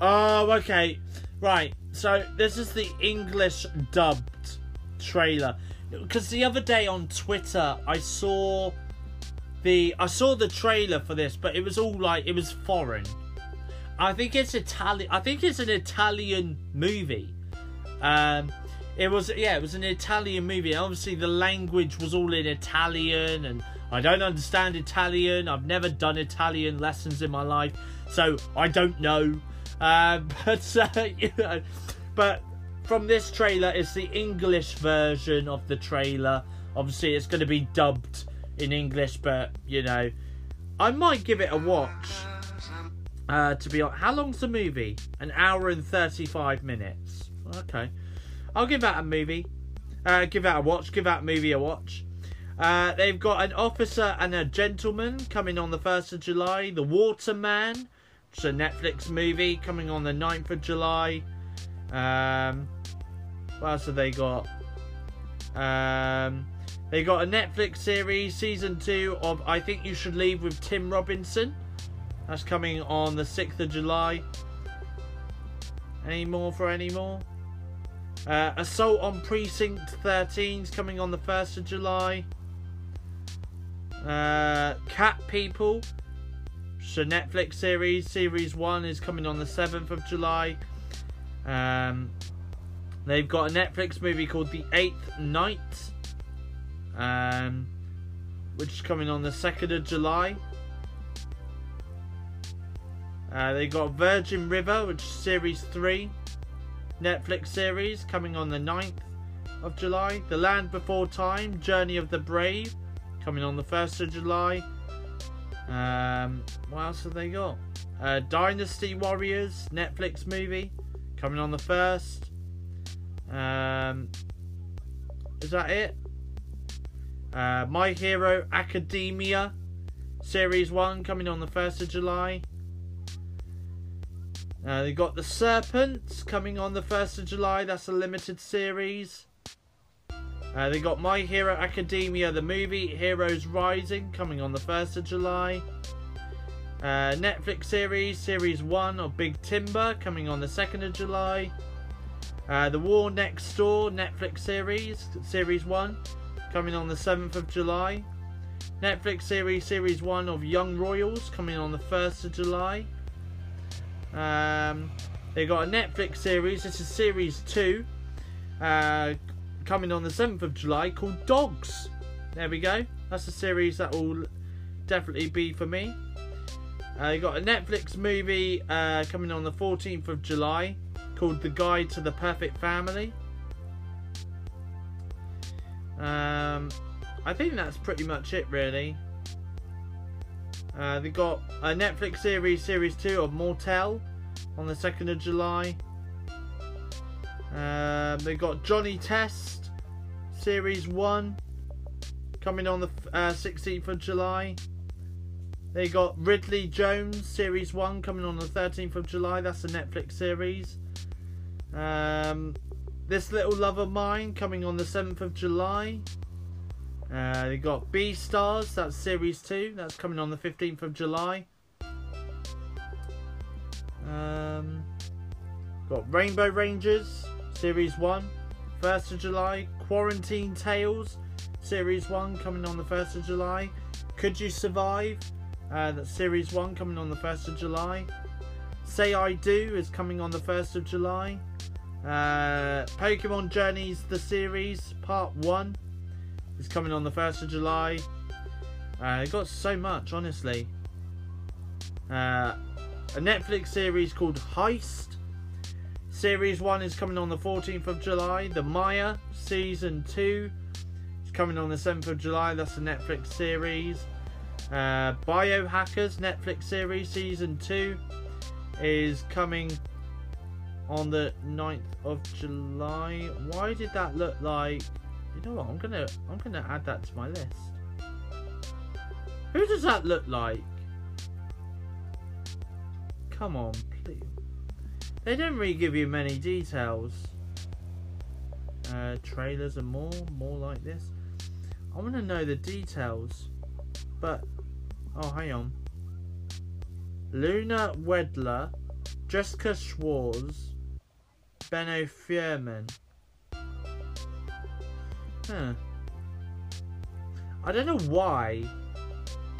Oh, okay. Right. So this is the English dubbed trailer. Because the other day on Twitter, I saw the I saw the trailer for this, but it was all like it was foreign. I think it's Italian. I think it's an Italian movie. Um, it was yeah, it was an Italian movie. Obviously, the language was all in Italian, and I don't understand Italian. I've never done Italian lessons in my life, so I don't know. Um, [LAUGHS] but uh, you know, but from this trailer, it's the English version of the trailer. Obviously, it's going to be dubbed in English, but you know, I might give it a watch. Uh, to be honest, how long's the movie? An hour and thirty-five minutes. Okay, I'll give that a movie. Uh, give that a watch. Give that movie a watch. Uh, they've got an officer and a gentleman coming on the 1st of July. The Waterman, is a Netflix movie coming on the 9th of July. Um, what else have they got? Um, they got a Netflix series, season 2 of I Think You Should Leave with Tim Robinson. That's coming on the 6th of July. Any more for any more? Uh, Assault on Precinct 13 is coming on the 1st of July. Uh, Cat People, it's a Netflix series. Series 1 is coming on the 7th of July. Um, they've got a Netflix movie called The Eighth Night, um, which is coming on the 2nd of July. Uh, they got Virgin River, which is series 3, Netflix series, coming on the 9th of July. The Land Before Time, Journey of the Brave, coming on the 1st of July. Um, what else have they got? Uh, Dynasty Warriors, Netflix movie, coming on the 1st. Um, is that it? Uh, My Hero Academia, Series 1, coming on the 1st of July. Uh, they got The Serpents coming on the 1st of July. That's a limited series. Uh, they got My Hero Academia, the movie Heroes Rising, coming on the 1st of July. Uh, Netflix series, Series 1 of Big Timber, coming on the 2nd of July. Uh, the War Next Door, Netflix series, Series 1, coming on the 7th of July. Netflix series, Series 1 of Young Royals, coming on the 1st of July. Um, they got a Netflix series. This is series two, uh, coming on the 7th of July called Dogs. There we go. That's a series that will definitely be for me. Uh, you got a Netflix movie uh, coming on the 14th of July called The Guide to the Perfect Family. Um, I think that's pretty much it, really. Uh, they got a Netflix series, Series 2 of Mortel on the 2nd of July. Um, they got Johnny Test, Series 1, coming on the uh, 16th of July. They got Ridley Jones, Series 1, coming on the 13th of July. That's a Netflix series. Um, this Little Love of Mine, coming on the 7th of July. Uh, they got Beastars, that's Series 2, that's coming on the 15th of July. Um, got Rainbow Rangers, Series 1, 1st of July. Quarantine Tales, Series 1, coming on the 1st of July. Could You Survive? Uh, that's Series 1, coming on the 1st of July. Say I Do is coming on the 1st of July. Uh, Pokemon Journeys, the series, Part 1 is coming on the 1st of July. Uh, it got so much, honestly. Uh, a Netflix series called Heist. Series 1 is coming on the 14th of July. The Mire Season 2 is coming on the 7th of July. That's a Netflix series. Uh, Biohackers Netflix series Season 2 is coming on the 9th of July. Why did that look like you know what? I'm gonna I'm gonna add that to my list. Who does that look like? Come on, please. They don't really give you many details. Uh, trailers and more, more like this. I want to know the details, but oh, hang on. Luna Wedler, Jessica Schwarz, Benno Fürmann. Huh. I don't know why,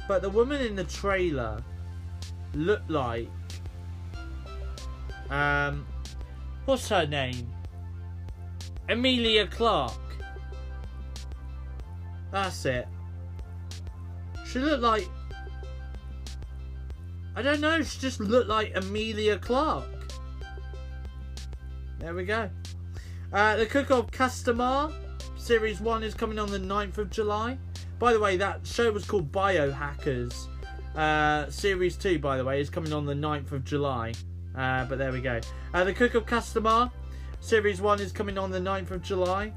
but the woman in the trailer looked like um what's her name? Emilia Clarke. That's it. She looked like I don't know, she just looked like Emilia Clarke. There we go. Uh, the Cook of Castamar Series 1 is coming on the 9th of July. By the way, that show was called Biohackers. Uh, series 2, by the way, is coming on the 9th of July. Uh, but there we go. Uh, the Cook of Castamar. Series 1 is coming on the 9th of July.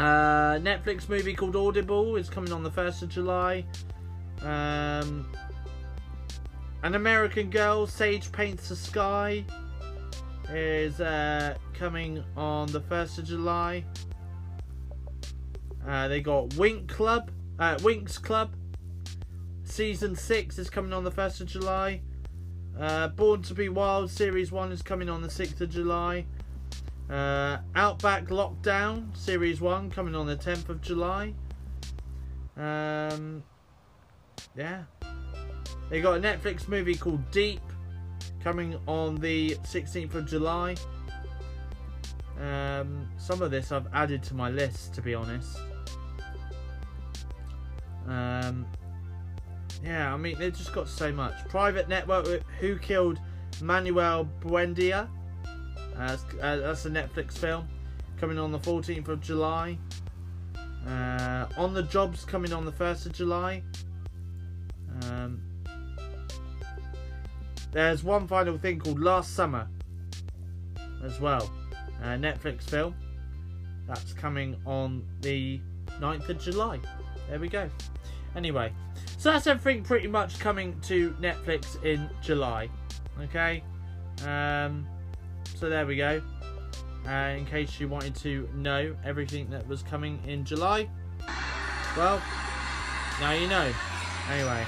Uh, Netflix movie called Audible is coming on the 1st of July. Um, An American Girl, Sage Paints the Sky is uh, coming on the 1st of July. Uh, they got Wink Club, uh, Winx Club. Season 6 is coming on the 1st of July. Uh, Born to be Wild Series 1 is coming on the 6th of July. Uh, Outback Lockdown Series 1 coming on the 10th of July. Um, yeah. They got a Netflix movie called Deep coming on the 16th of July. Um, some of this I've added to my list, to be honest. Um, yeah, I mean, they've just got so much. Private Network, Who Killed Manuel Buendia? Uh, that's, a Netflix film coming on the 14th of July. Uh, on the Jobs coming on the 1st of July. Um, there's one final thing called Last Summer as well. Netflix film. That's coming on the 9th of July. There we go. Anyway, so that's everything pretty much coming to Netflix in July. Okay? Um, so there we go. Uh, in case you wanted to know everything that was coming in July. Well, now you know. Anyway.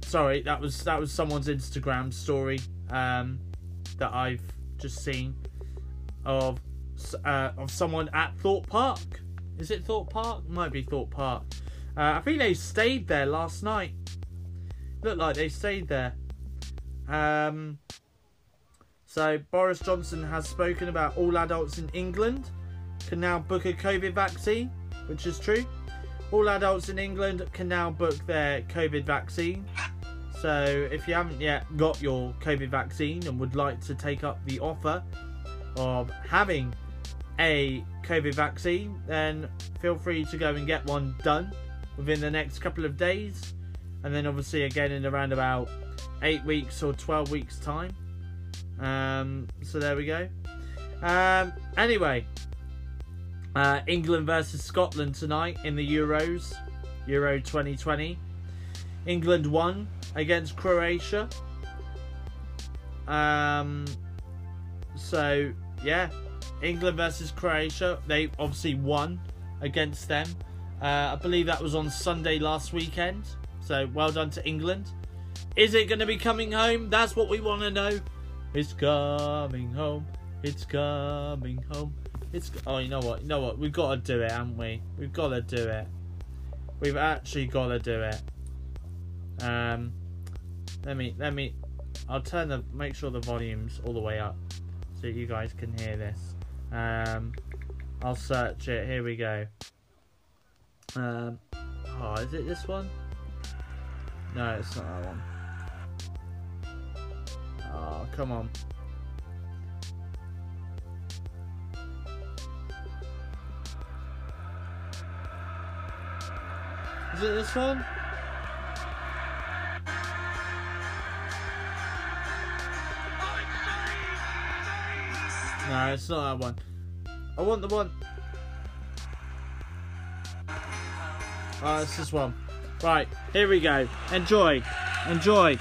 Sorry, that was that was someone's Instagram story um, that I've just seen of uh, of someone at Thorpe Park. Is it Thorpe Park? Might be Thorpe Park. Uh, I think they stayed there last night. Looked like they stayed there. Um, So Boris Johnson has spoken about all adults in England can now book a COVID vaccine, which is true. All adults in England can now book their COVID vaccine. So if you haven't yet got your COVID vaccine and would like to take up the offer of having a COVID vaccine, then feel free to go and get one done within the next couple of days. And then obviously again in around about eight weeks or 12 weeks time. Um, so there we go. Um, anyway, uh, England versus Scotland tonight in the Euros, Euro 2020. England won against Croatia. Um, so yeah, England versus Croatia. They obviously won against them. Uh, I believe that was on Sunday last weekend. So well done to England. Is it going to be coming home? That's what we want to know. It's coming home. It's coming home. It's oh, you know what? You know what? We've got to do it, haven't we? We've got to do it. We've actually got to do it. Um, let me let me. I'll turn the make sure the volume's all the way up so you guys can hear this. Um, I'll search it. Here we go. Um, oh, is it this one? No, it's not that one. Oh, come on. Is it this one? No, it's not that one. I want the one. Oh, it's this one. Right, here we go. Enjoy. Enjoy.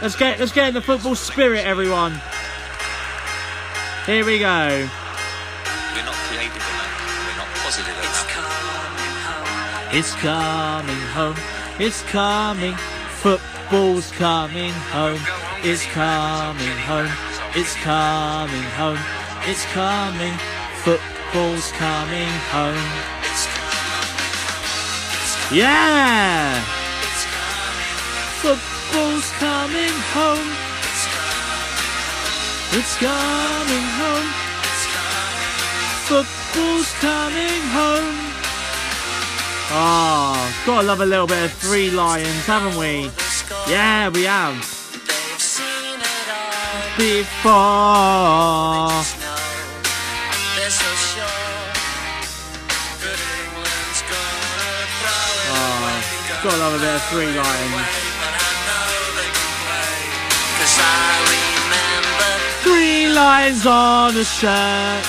Let's get let's get in the football spirit, everyone. Here we go. We're not creative enough. We're not positive enough. It's coming home. It's coming home. It's coming. Football's coming home. It's coming home. It's coming home. It's coming. Football's coming home. Yeah! Football's coming home. It's coming home. Football's coming home. Oh, gotta love a little bit of Three Lions, haven't we? Yeah, we have. Before. Gotta love of Three Lions. Three lines on a shirt.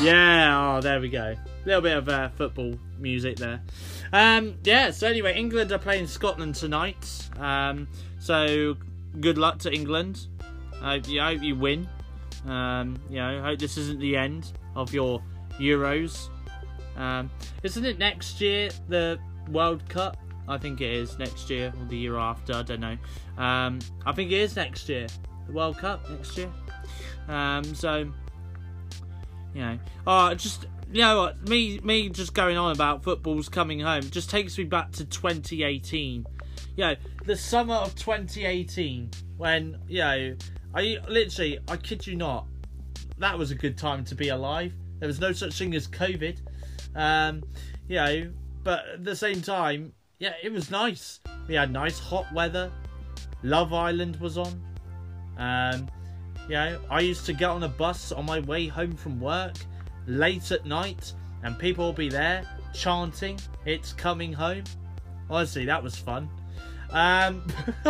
Yeah, oh, there we go. A little bit of uh, football music there. Um, yeah, so anyway, England are playing Scotland tonight. Um, so good luck to England. I hope you, I hope you win. Um, you know, I hope this isn't the end of your Euros. Um, isn't it next year the World Cup? I think it is next year or the year after. I don't know. Um, I think it is next year. The World Cup next year. Um, so you know, oh, just you know what, me me just going on about football's coming home just takes me back to 2018. You know, the summer of 2018 when you know, I literally, I kid you not, that was a good time to be alive. There was no such thing as COVID. Um, you know, but at the same time, yeah, it was nice. We had nice hot weather. Love Island was on. Um, you know, I used to get on a bus on my way home from work late at night, and people will be there chanting, "It's coming home." Honestly, that was fun. Um, [LAUGHS]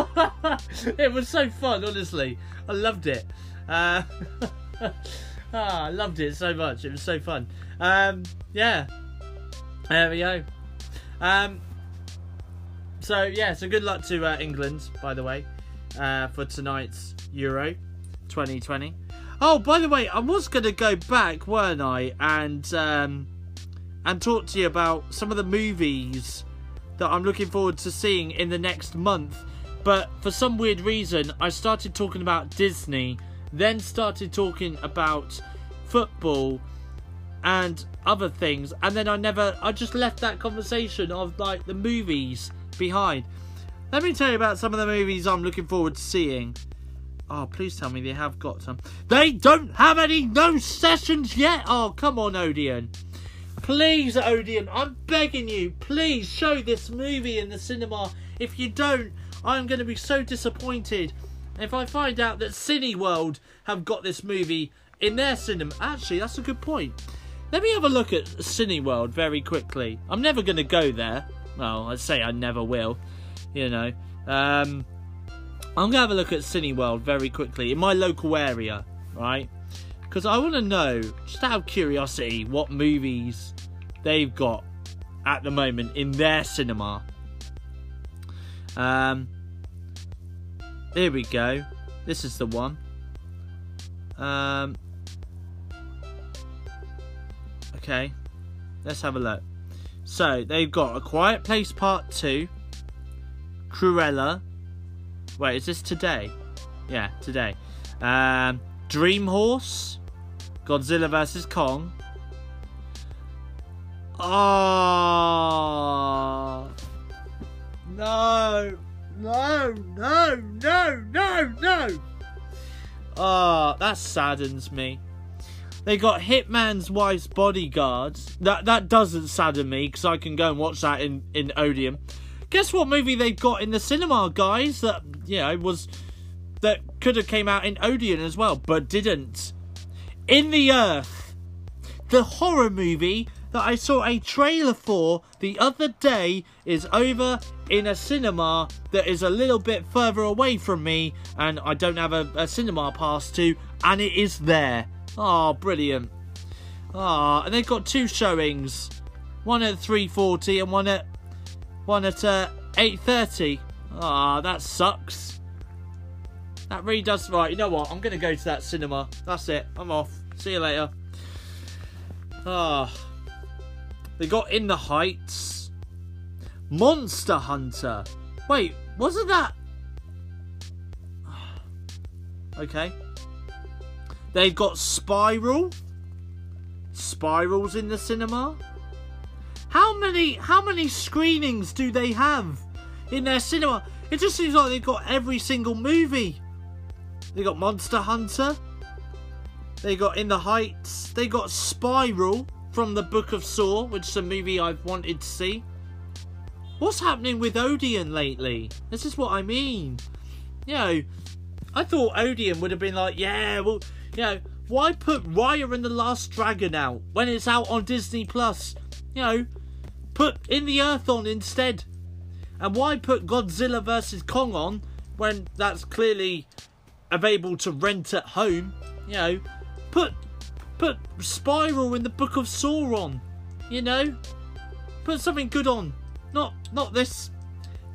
it was so fun. Honestly, I loved it. Uh, [LAUGHS] ah, I loved it so much. It was so fun. Um, yeah, there we go. Um, so yeah, so good luck to uh, England, by the way, uh, for tonight's Euro 2020. Oh, by the way, I was going to go back, weren't I, and um, and talk to you about some of the movies that I'm looking forward to seeing in the next month. But for some weird reason, I started talking about Disney, then started talking about football, and other things, and then I never, I just left that conversation of like the movies behind. Let me tell you about some of the movies I'm looking forward to seeing. Oh, please tell me they have got some. They don't have any no sessions yet. Oh, come on, Odeon. Please, Odeon, I'm begging you, please show this movie in the cinema. If you don't, I'm going to be so disappointed. If I find out that Cineworld have got this movie in their cinema, actually, that's a good point. Let me have a look at Cineworld very quickly. I'm never going to go there. Well, I'd say I never will. You know, um, I'm going to have a look at Cineworld very quickly in my local area, right? Because I want to know, just out of curiosity, what movies they've got at the moment in their cinema. Um, here we go. This is the one. Um, okay, let's have a look. So they've got A Quiet Place Part Two, Cruella. Wait, is this today? Yeah, today. Um, Dream Horse, Godzilla vs Kong. Oh no, no, no, no, no, no. Oh, that saddens me. They got Hitman's Wife's Bodyguards. That that doesn't sadden me because I can go and watch that in in Odeon. Guess what movie they've got in the cinema, guys? That you know was that could have came out in Odeon as well, but didn't. In the Earth, the horror movie that I saw a trailer for the other day is over in a cinema that is a little bit further away from me, and I don't have a, a cinema pass to, and it is there. Oh, brilliant. Ah, and they've got two showings. One at 3.40 and one at one at uh, 8.30. Ah, that sucks. That really does... Right, you know what? I'm going to go to that cinema. That's it. I'm off. See you later. Ah. They got In the Heights. Monster Hunter. Wait, wasn't that... [SIGHS] Okay. They've got Spiral. Spirals in the cinema. How many how many screenings do they have in their cinema? It just seems like they've got every single movie. They got Monster Hunter. They got In the Heights. They got Spiral from the Book of Saw, which is a movie I've wanted to see. What's happening with Odeon lately? This is what I mean. You know, I thought Odeon would have been like, yeah, well, you know, why put Raya and the Last Dragon out when it's out on Disney Plus? You know, put In the Earth on instead. And why put Godzilla vs Kong on when that's clearly available to rent at home? You know, put put Spiral in the Book of Sauron. You know, put something good on. Not not this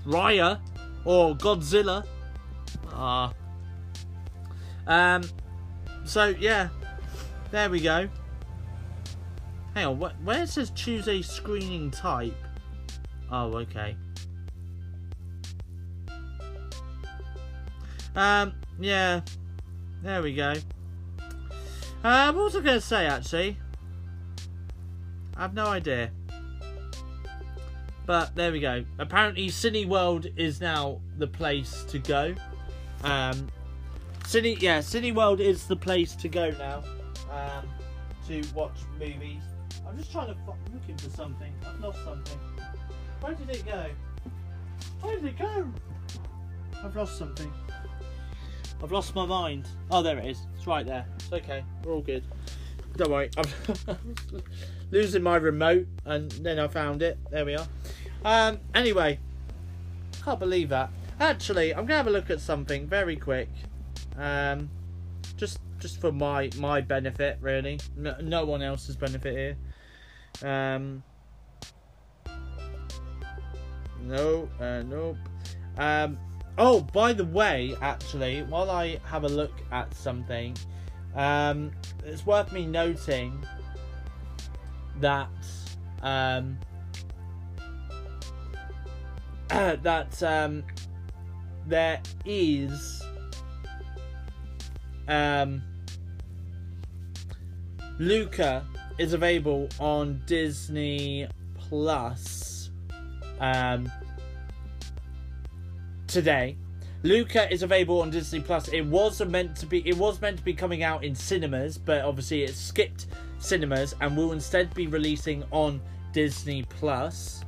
Raya or Godzilla. Ah. Um. So yeah, there we go. Hang on, wh- where it says choose a screening type? Oh, okay. Um, yeah. There we go. Uh, what was I going to say, actually? I have no idea. But there we go. Apparently, Cineworld is now the place to go. Um, Cine, yeah, Cineworld is the place to go now um, to watch movies. I'm just trying to f- looking for something. I've lost something. Where did it go? Where did it go? I've lost something. I've lost my mind. Oh, there it is. It's right there. It's okay. We're all good. Don't worry. I'm [LAUGHS] losing my remote, and then I found it. There we are. Um. Anyway, can't believe that. Actually, I'm gonna have a look at something very quick. Um, just just for my my benefit, really. No, no one else's benefit here. Um. No. Uh, nope. Um. Oh, by the way, actually, while I have a look at something, um, it's worth me noting that um, [CLEARS THROAT] that um, there is um, Luca is available on Disney Plus um, today. Luca is available on Disney Plus. It was meant to be. It was meant to be coming out in cinemas, but obviously it skipped cinemas and will instead be releasing on Disney Plus.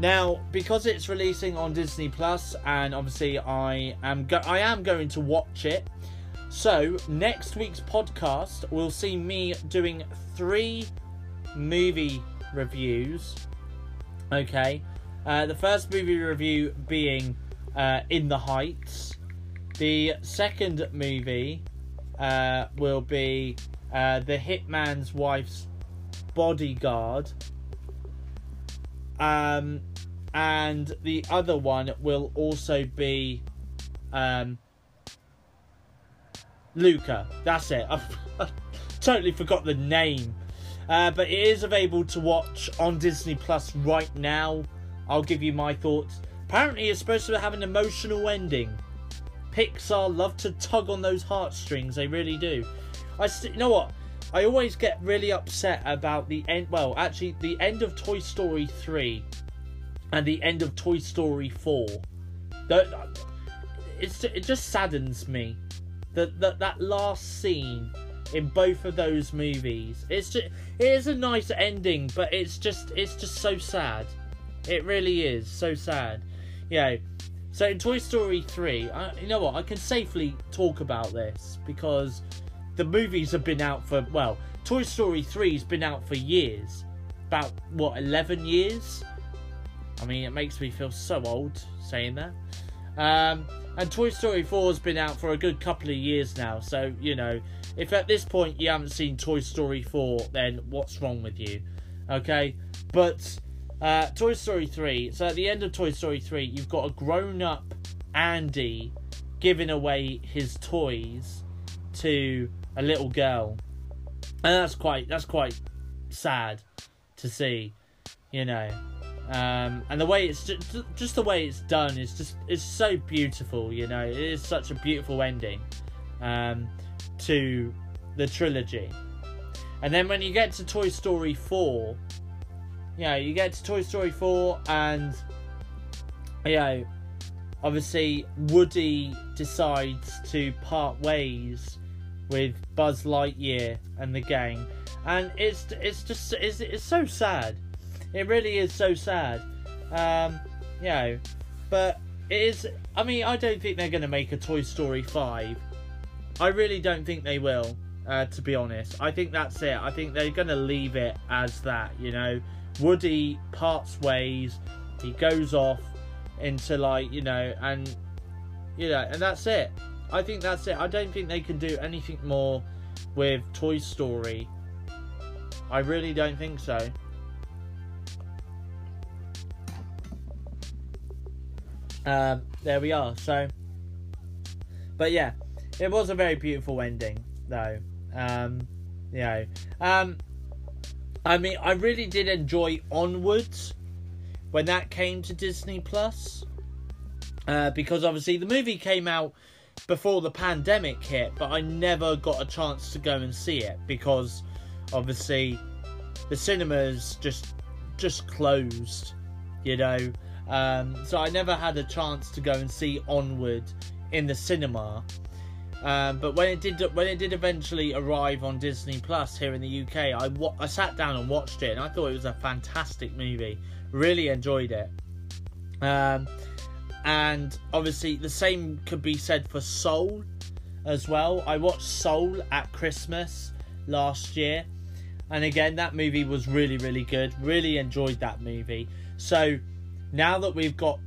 Now, because it's releasing on Disney Plus, and obviously I am go- I am going to watch it. So next week's podcast will see me doing three movie reviews. Okay, uh, the first movie review being uh, In the Heights. The second movie uh, will be uh, The Hitman's Wife's Bodyguard. Um, and the other one will also be um, Luca. That's it. I've, [LAUGHS] I totally forgot the name. Uh, but it is available to watch on Disney Plus right now. I'll give you my thoughts. Apparently, it's supposed to have an emotional ending. Pixar love to tug on those heartstrings. They really do. I, st- you know what? I always get really upset about the end. Well, actually, the end of Toy Story 3 and the end of Toy Story 4. That it's it just saddens me that that that last scene in both of those movies. It's just it is a nice ending, but it's just it's just so sad. It really is so sad. Yeah. So in Toy Story 3, I, you know what? I can safely talk about this because the movies have been out for well, Toy Story 3's been out for years. About what, 11 years? I mean, it makes me feel so old saying that. Um, and Toy Story 4 has been out for a good couple of years now, so you know, if at this point you haven't seen Toy Story 4, then what's wrong with you? Okay? But uh, Toy Story 3, so at the end of Toy Story 3, you've got a grown up Andy giving away his toys to a little girl. And that's quite that's quite sad to see, you know. Um, and the way it's just, just the way it's done is just it's so beautiful, you know. It is such a beautiful ending um, to the trilogy. And then when you get to Toy Story 4, you know, you get to Toy Story 4 and you know, obviously Woody decides to part ways with Buzz Lightyear and the gang. And it's it's just it's, it's so sad. It really is so sad. Um, you know, but it is. I mean, I don't think they're going to make a Toy Story five. I really don't think they will. Uh, to be honest, I think that's it. I think they're going to leave it as that. You know, Woody parts ways. He goes off into like you know, and you know, and that's it. I think that's it. I don't think they can do anything more with Toy Story. I really don't think so. Um, there we are. So, but yeah, it was a very beautiful ending, though. Um, you know, um, I mean, I really did enjoy Onwards when that came to Disney Plus, uh, because obviously the movie came out before the pandemic hit, but I never got a chance to go and see it because obviously the cinemas just just closed, you know. Um, so I never had a chance to go and see Onward in the cinema. Um, but when it did when it did eventually arrive on Disney Plus here in the UK, I I sat down and watched it, and I thought it was a fantastic movie. Really enjoyed it. Um, and obviously the same could be said for Soul as well. I watched Soul at Christmas last year, and again that movie was really really good. Really enjoyed that movie. So now that we've got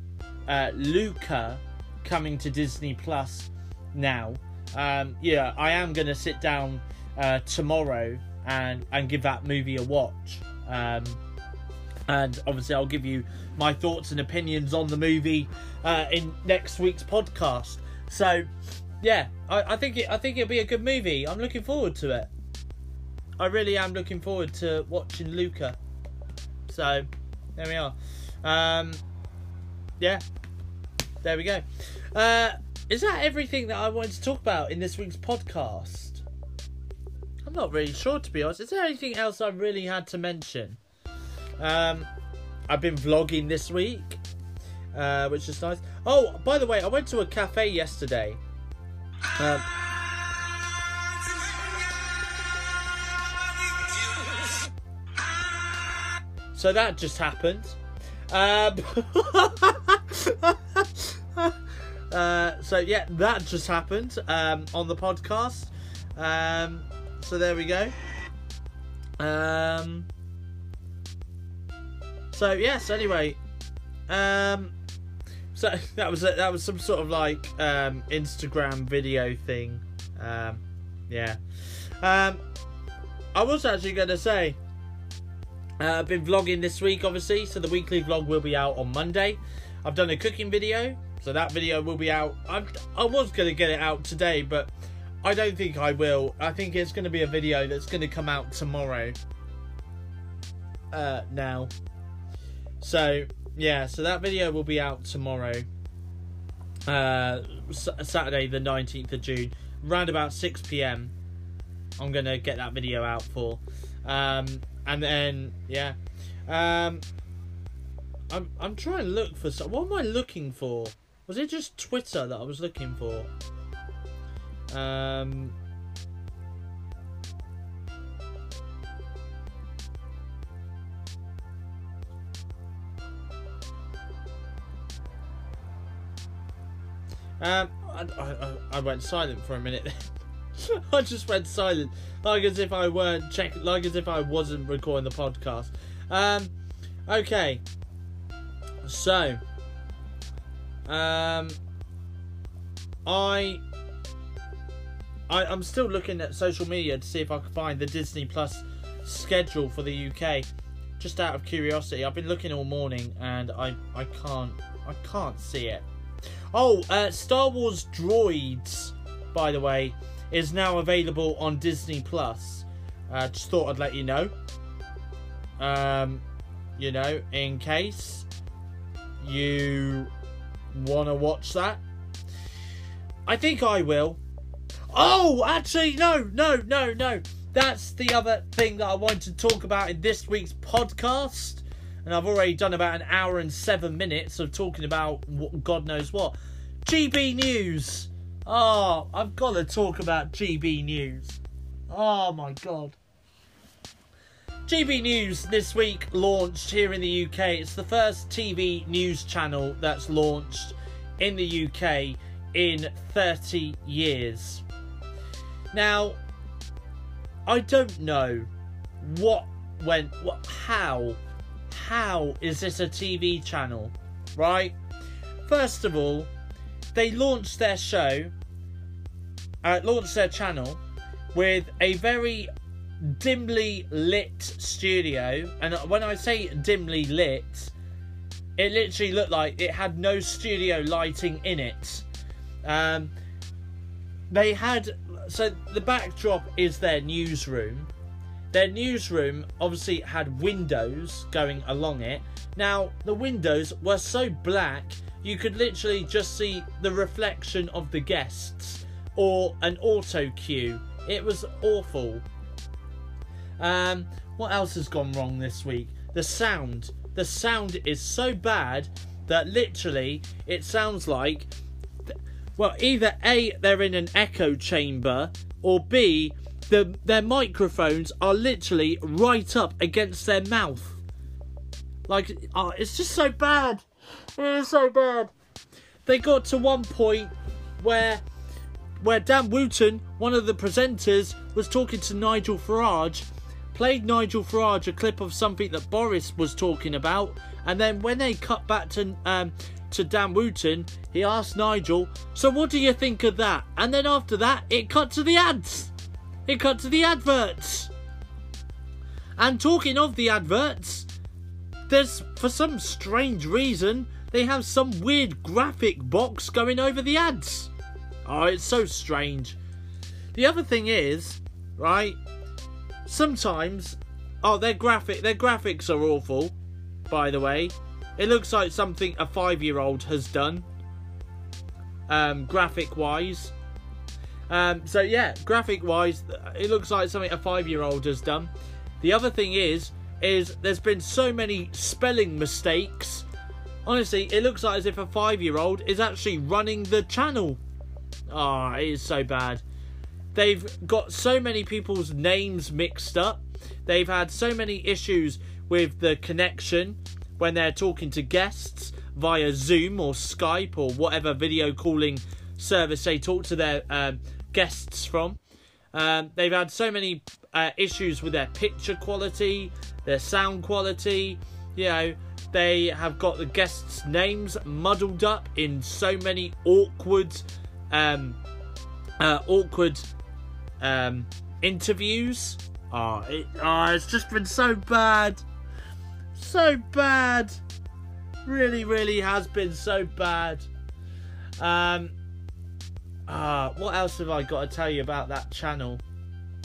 uh, Luca coming to Disney Plus now, um, yeah, I am to sit down uh, tomorrow and and give that movie a watch. Um, and obviously, I'll give you my thoughts and opinions on the movie uh, in next week's podcast. So, yeah, I, I think it, I think it'll be a good movie. I'm looking forward to it. I really am looking forward to watching Luca. So, there we are. Um, yeah, there we go. Uh, is that everything that I wanted to talk about in this week's podcast? I'm not really sure, to be honest. Is there anything else I really had to mention? Um, I've been vlogging this week, uh, which is nice. Oh, by the way, I went to a cafe yesterday. Um, so that just happened. Um, [LAUGHS] uh, so yeah, that just happened um, on the podcast. Um, so there we go. Um, so yes. Anyway, um, so [LAUGHS] that was a, that was some sort of like um, Instagram video thing. Um, yeah. Um, I was actually going to say uh, I've been vlogging this week, obviously, so the weekly vlog will be out on Monday. I've done a cooking video, so that video will be out. I'm, I was going to get it out today, but I don't think I will. I think it's going to be a video that's going to come out tomorrow. Uh, now. So, yeah, so that video will be out tomorrow. Uh, Saturday, the 19th of June, around about 6 pm. I'm going to get that video out for. Um, and then yeah, um, I'm I'm trying to look for some. What am I looking for? Was it just Twitter that I was looking for? Um. Um, I, I, I went silent for a minute. [LAUGHS] I just went silent, like as if I weren't check, like as if I wasn't recording the podcast. Um, okay. So, um, I, I, I'm still looking at social media to see if I can find the Disney Plus schedule for the UK. Just out of curiosity, I've been looking all morning and I, I can't, I can't see it. Oh, uh, Star Wars Droids, by the way is now available on Disney Plus. Uh, just thought I'd let you know. Um, you know, in case you want to watch that. I think I will. Oh, actually, no, no, no, no. That's the other thing that I wanted to talk about in this week's podcast. And I've already done about an hour and seven minutes of talking about God knows what. GB News. Oh, I've got to talk about GB News. Oh my god. GB News this week launched here in the UK. It's the first TV news channel that's launched in the UK in 30 years. Now, I don't know what went, what, how, how is this a TV channel, right? First of all, they launched their show uh, launched their channel with a very dimly lit studio. And when I say dimly lit, it literally looked like it had no studio lighting in it. Um, they had so the backdrop is their newsroom. Their newsroom obviously had windows going along it. Now the windows were so black you could literally just see the reflection of the guests or an auto cue. It was awful. Um, what else has gone wrong this week? The sound. The sound is so bad that literally it sounds like, well, either A, they're in an echo chamber, or B, the, their microphones are literally right up against their mouth. Like, oh, it's just so bad. It is so bad. They got to one point where where Dan Wootton, one of the presenters, was talking to Nigel Farage, played Nigel Farage a clip of something that Boris was talking about, and then when they cut back to um, to Dan Wootton, he asked Nigel, "So what do you think of that?" And then after that, it cut to the ads. It cut to the adverts. And talking of the adverts, there's for some strange reason they have some weird graphic box going over the ads. Oh, it's so strange. The other thing is, right? Sometimes, oh, their graphic, their graphics are awful. By the way, it looks like something a five-year-old has done. um, graphic wise. Um, so yeah, graphic wise, it looks like something a five-year-old has done. The other thing is, is there's been so many spelling mistakes. Honestly, it looks like as if a five-year-old is actually running the channel. Ah, oh, it is so bad. They've got so many people's names mixed up. They've had so many issues with the connection when they're talking to guests via Zoom or Skype or whatever video calling service they talk to their um, guests from. Um, they've had so many uh, issues with their picture quality, their sound quality. You know, they have got the guests' names muddled up in so many awkward, um, uh, awkward um, interviews. Oh, it, oh, it's just been so bad, so bad. Really, really has been so bad. Um, uh, what else have I got to tell you about that channel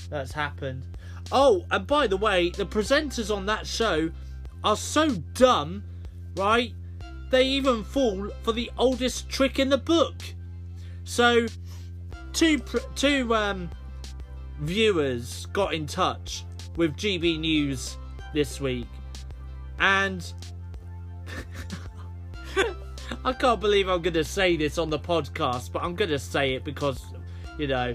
that's happened? Oh, and by the way, the presenters on that show are so dumb, right? They even fall for the oldest trick in the book. So, two two um, viewers got in touch with GB News this week, and [LAUGHS] I can't believe I'm going to say this on the podcast, but I'm going to say it because, you know.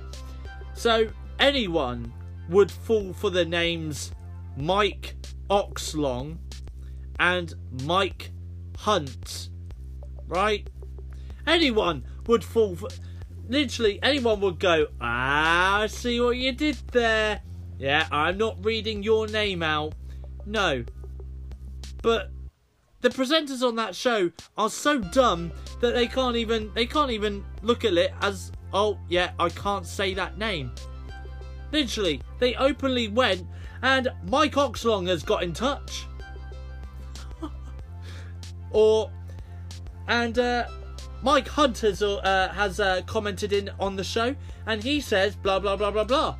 So, anyone would fall for the names Mike Oxlong and Mike Hunt, right? Anyone would fall for. Literally, anyone would go, Ah, I see what you did there. Yeah, I'm not reading your name out. No. But the presenters on that show are so dumb that they can't even they can't even look at it as oh yeah I can't say that name. Literally, they openly went and Mike Oxlong has got in touch. [LAUGHS] or and uh, Mike Hunt has uh, has uh, commented in on the show and he says blah blah blah blah blah.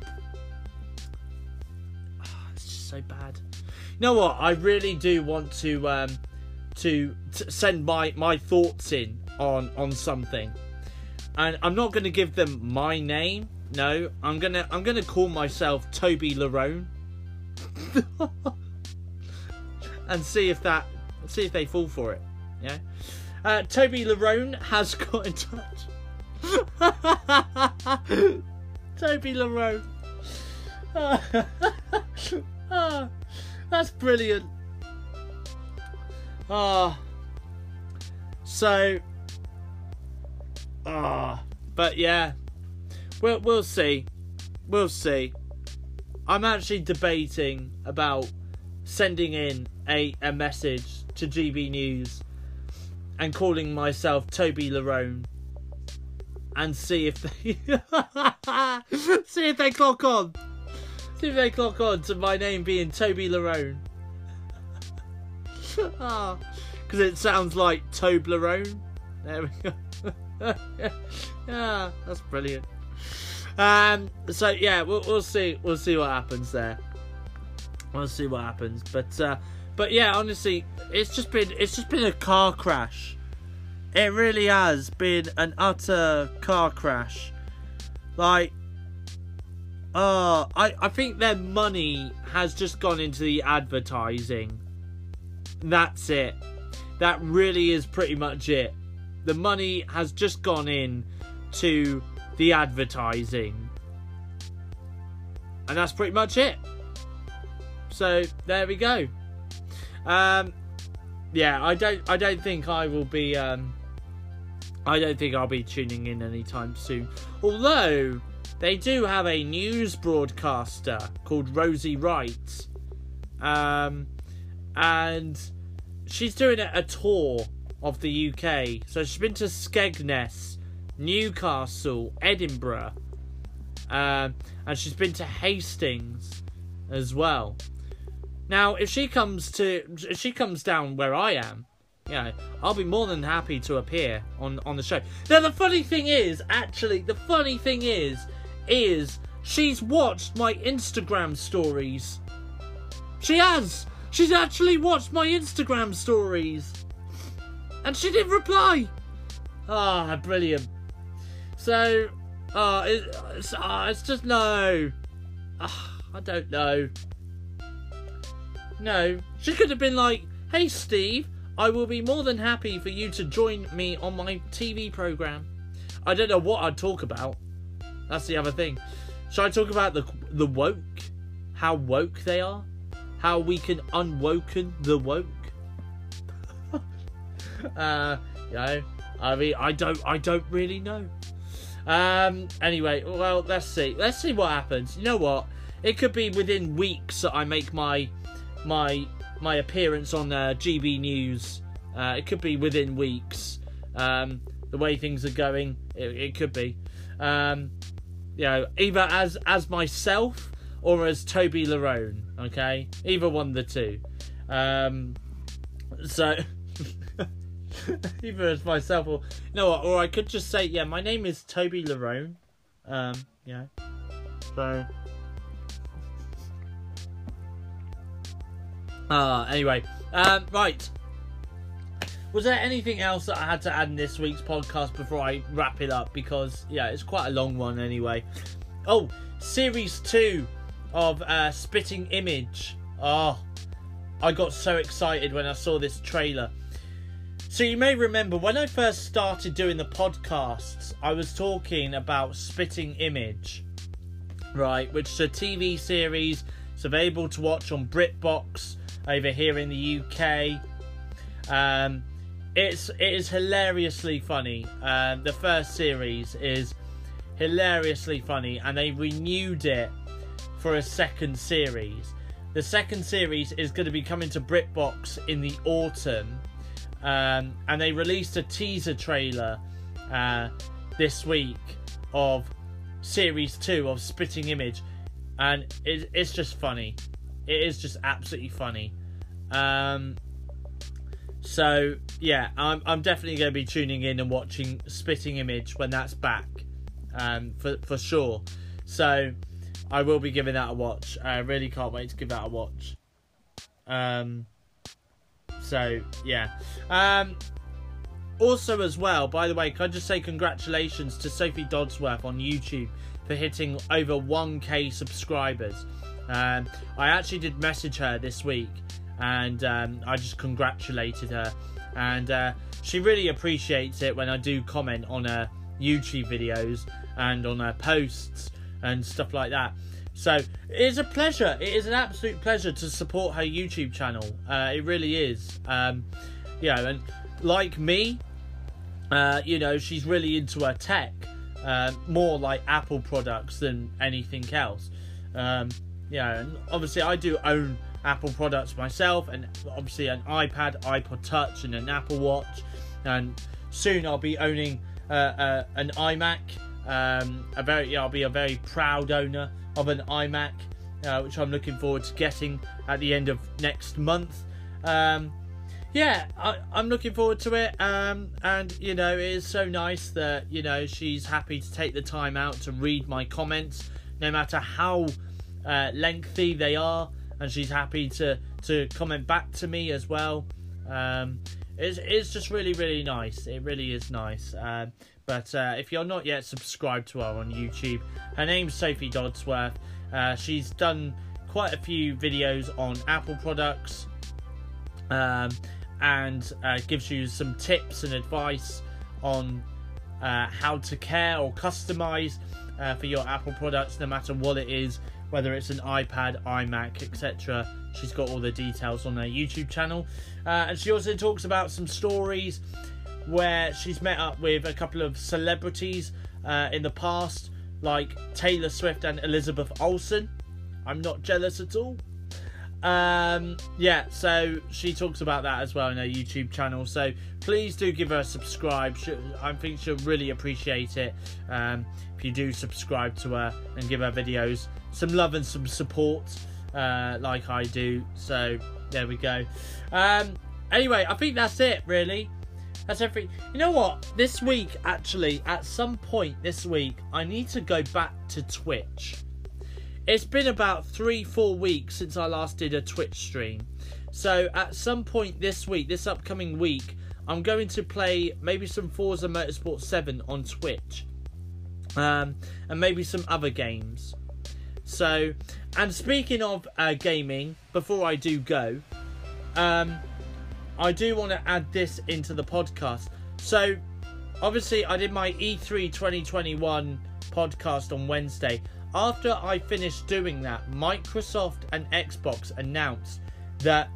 it's just so bad. You know what? I really do want to um, to, to send my my thoughts in on on something, and I'm not going to give them my name. No, I'm gonna I'm gonna call myself Toby Larone, [LAUGHS] and see if that see if they fall for it. Yeah, uh, Toby Larone has got in touch. [LAUGHS] Toby Larone. [LAUGHS] ah, that's brilliant. Ah. So. Ah. But yeah. We'll, we'll see. We'll see. I'm actually debating about sending in a, a message to GB News and calling myself Toby Larone and see if they [LAUGHS] see if they clock on. See if they clock on to my name being Toby Larone. Because [LAUGHS] it sounds like Toblerone. There we go. yeah, [LAUGHS] that's brilliant. Um, so yeah, we'll, we'll see. We'll see what happens there. We'll see what happens. But uh, but yeah, honestly, it's just been it's just been a car crash. It really has been an utter car crash. Like, uh, I I think their money has just gone into the advertising that's it. That really is pretty much it. The money has just gone in to the advertising. And that's pretty much it. So there we go. Um yeah, I don't I don't think I will be um I don't think I'll be tuning in anytime soon. Although they do have a news broadcaster called Rosie Wright. Um and she's doing a, tour of the UK. So she's been to Skegness, Newcastle, Edinburgh, uh, and she's been to Hastings as well. Now, if she comes to, if she comes down where I am, yeah, I'll be more than happy to appear on on the show. Now, the funny thing is, actually, the funny thing is, is she's watched my Instagram stories. She has. She's actually watched my Instagram stories. And she didn't reply. Ah, brilliant. So, uh, it, it's, uh, it's just no. Uh, I don't know. No, she could have been like, "Hey, Steve, I will be more than happy for you to join me on my TV program." I don't know what I'd talk about. That's the other thing. Should I talk about the the woke? How woke they are? How we can unwoken the woke? [LAUGHS] uh, you know, I mean, I don't, I don't really know. Um. Anyway, well, let's see. Let's see what happens. You know what? It could be within weeks that I make my my my appearance on uh, GB News. Uh, it could be within weeks. Um, the way things are going, it, it could be. Um, you know, either as as myself or as Toby Larone. Okay, either one of the two. Um, so [LAUGHS] either as myself or you know what, or I could just say, yeah, my name is Toby Larone. Um, yeah. So. Ah, anyway, um, right. Was there anything else that I had to add in this week's podcast before I wrap it up? Because yeah, it's quite a long one anyway. Oh, series two of uh, Spitting Image. Oh, I got so excited when I saw this trailer. So you may remember when I first started doing the podcasts, I was talking about Spitting Image, right? Which is a TV series. It's available to watch on BritBox over here in the UK. Um, it's it is hilariously funny. Um, the first series is hilariously funny, and they renewed it for a second series. The second series is going to be coming to BritBox in the autumn, um, and they released a teaser trailer uh, this week of series two of Spitting Image, and it, it's just funny. It is just absolutely funny. Um, so yeah, I'm I'm definitely going to be tuning in and watching Spitting Image when that's back, um, for for sure. So I will be giving that a watch. I really can't wait to give that a watch. Um, so yeah. Um, also as well, by the way, can I just say congratulations to Sophie Dodsworth on YouTube for hitting over 1k subscribers. Um, I actually did message her this week and um, I just congratulated her. And uh, she really appreciates it when I do comment on her YouTube videos and on her posts and stuff like that. So it is a pleasure. It is an absolute pleasure to support her YouTube channel. Uh, it really is. Um, you know, and like me, uh, you know, she's really into her tech, uh, more like Apple products than anything else. Um, know, and obviously I do own Apple products myself, and obviously an iPad, iPod Touch, and an Apple Watch. And soon I'll be owning uh, uh, an iMac. Um, a very, I'll be a very proud owner of an iMac, uh, which I'm looking forward to getting at the end of next month. Um, yeah, I, am looking forward to it. Um, and you know, it is so nice that you know she's happy to take the time out to read my comments, no matter how uh, lengthy they are and she's happy to to comment back to me as well. Um, it's it's just really really nice. It really is nice. Um, but uh, if you're not yet subscribed to her on YouTube, her name's Sophie Dodsworth. Uh, she's done quite a few videos on Apple products um, and uh, gives you some tips and advice on uh, how to care or customize uh, for your Apple products, no matter what it is whether it's an iPad, iMac, etc. She's got all the details on her YouTube channel. Uh, and she also talks about some stories where she's met up with a couple of celebrities uh, in the past, like Taylor Swift and Elizabeth Olsen. I'm not jealous at all. Um, yeah, so she talks about that as well in her YouTube channel. So please do give her a subscribe. I think she'll really appreciate it um, if you do subscribe to her and give her videos some love and some support, uh, like I do. So there we go. Um, anyway, I think that's it. Really, that's everything. You know what? This week, actually, at some point this week, I need to go back to Twitch. It's been about three, four weeks since I last did a Twitch stream. So at some point this week, this upcoming week, I'm going to play maybe some Forza Motorsport 7 on Twitch. um, and maybe some other games. So, and speaking of uh, gaming, before I do go, um, I do want to add this into the podcast. So, obviously, I did my E E3 2021 podcast on Wednesday. After I finished doing that, Microsoft and Xbox announced that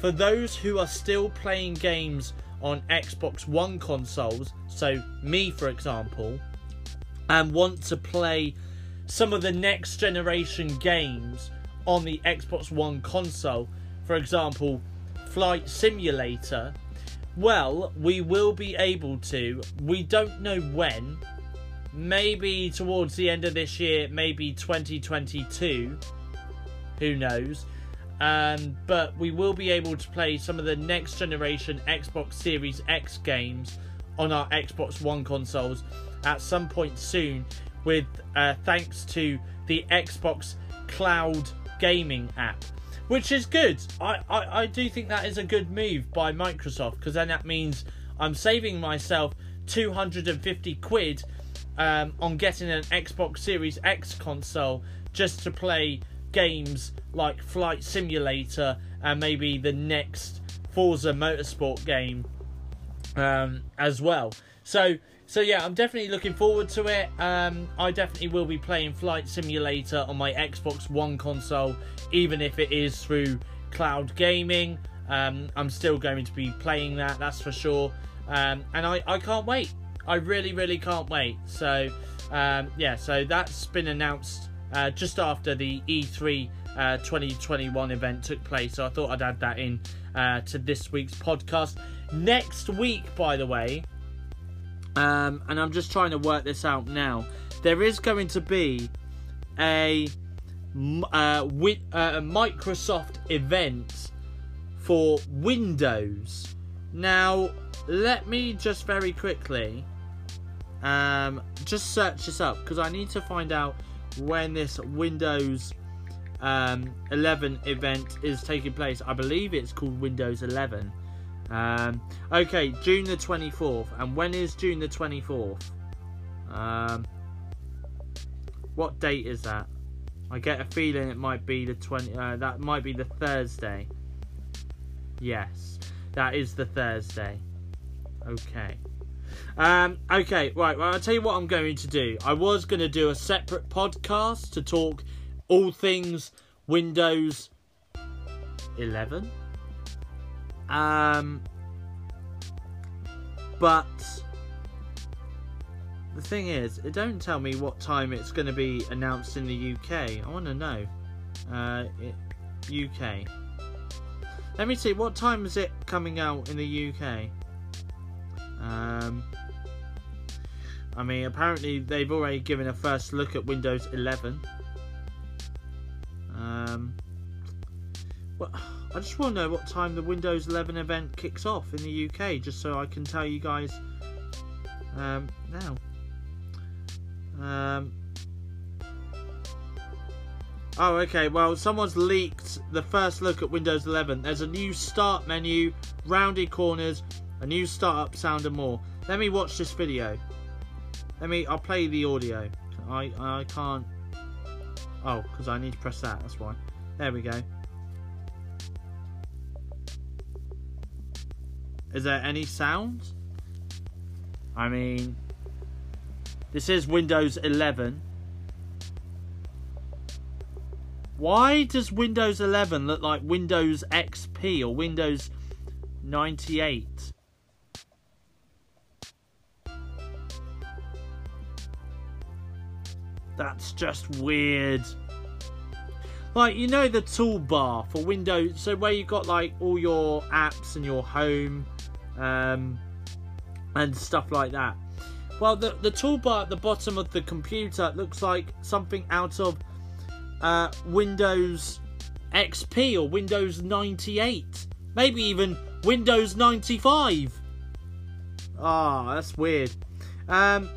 for those who are still playing games on Xbox One consoles, so me for example, and want to play some of the next generation games on the Xbox One console, for example, Flight Simulator, well, we will be able to. We don't know when. Maybe towards the end of this year, maybe 2022. Who knows? Um, but we will be able to play some of the next generation Xbox Series X games on our Xbox One consoles at some point soon, with uh, thanks to the Xbox Cloud Gaming app, which is good. I, I, I do think that is a good move by Microsoft because then that means I'm saving myself 250 quid um, on getting an Xbox Series X console just to play games like Flight Simulator and maybe the next Forza Motorsport game um, as well. So so yeah, I'm definitely looking forward to it. Um, I definitely will be playing Flight Simulator on my Xbox One console, even if it is through cloud gaming. Um, I'm still going to be playing that, that's for sure. Um, and I, I can't wait. I really, really can't wait. So um, yeah, so that's been announced uh, just after the E3 uh, 2021 event took place. So I thought I'd add that in uh, to this week's podcast. Next week, by the way, um, and I'm just trying to work this out now. There is going to be a, uh, wi- uh, Microsoft event for Windows. Now, let me just very quickly um, just search this up because I need to find out when this Windows um, 11 event is taking place. I believe it's called Windows 11. Um, okay, June the 24th. And when is June the 24th? Um, what date is that? I get a feeling it might be the 20. Uh, that might be the Thursday. Yes, that is the Thursday. Okay. Um, okay, right. Well, I'll tell you what I'm going to do. I was going to do a separate podcast to talk all things Windows 11. Um, but the thing is, it don't tell me what time it's going to be announced in the UK. I want to know. Uh, it, UK. Let me see. What time is it coming out in the UK? Um, I mean, apparently they've already given a first look at Windows 11. Um, well, I just want to know what time the Windows 11 event kicks off in the UK, just so I can tell you guys um, now. Um, oh, okay. Well, someone's leaked the first look at Windows 11. There's a new start menu, rounded corners, a new startup sound, and more. Let me watch this video. Let me. I'll play the audio. I I can't. Oh, because I need to press that. That's why. There we go. Is there any sound? I mean, this is Windows 11. Why does Windows 11 look like Windows XP or Windows 98? That's just weird. Like, you know the toolbar for Windows, so where you've got like all your apps and your home um, and stuff like that. Well, the, the toolbar at the bottom of the computer looks like something out of uh, Windows XP or Windows 98. Maybe even Windows 95. Ah, oh, that's weird. Um,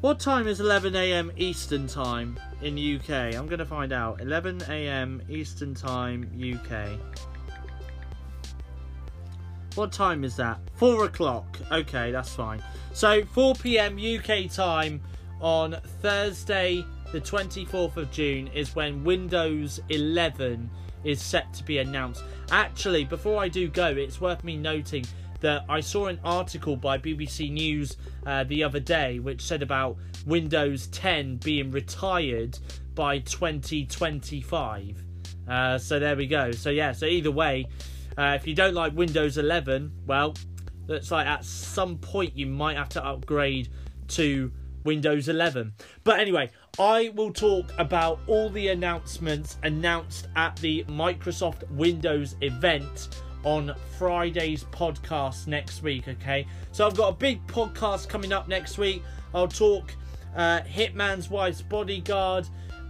what time is 11am Eastern Time in UK? I'm going to find out. 11am Eastern Time UK. What time is that? Four o'clock. Okay, that's fine. So 4 p.m. UK time on Thursday, the 24th of June, is when Windows 11 is set to be announced. Actually, before I do go, it's worth me noting that I saw an article by BBC News uh, the other day which said about Windows 10 being retired by 2025. Uh, so there we go. So yeah, so either way, uh, if you don't like Windows 11, well, looks like at some point you might have to upgrade to Windows 11. But anyway, I will talk about all the announcements announced at the Microsoft Windows event on Friday's podcast next week, okay? So I've got a big podcast coming up next week. I'll talk uh, Hitman's Wife's Bodyguard,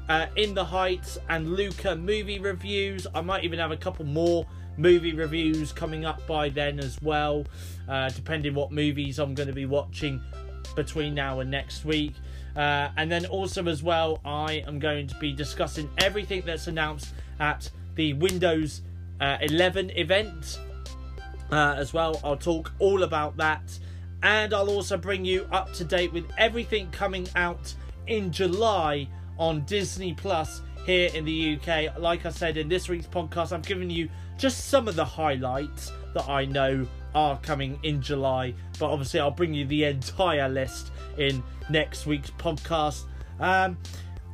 uh, In the Heights, and Luca movie reviews. I might even have a couple more movie reviews coming up by then as well, uh, depending what movies I'm going to be watching between now and next week. Uh, and then also as well, I am going to be discussing everything that's announced at the Windows uh, 11 event uh, as well. I'll talk all about that, and I'll also bring you up to date with everything coming out in July on Disney Plus here in the UK. Like I said in this week's podcast, I'm giving you just some of the highlights that I know are coming in July, but obviously I'll bring you the entire list in next week's podcast. Um,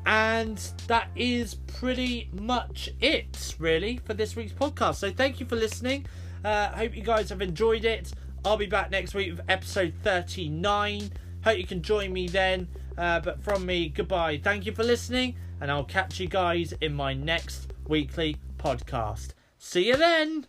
and that is pretty much it, really, for this week's podcast. So thank you for listening. Uh, hope you guys have enjoyed it. I'll be back next week with episode 39. Hope you can join me then. Uh, but from me, goodbye. Thank you for listening, and I'll catch you guys in my next weekly podcast. See you then.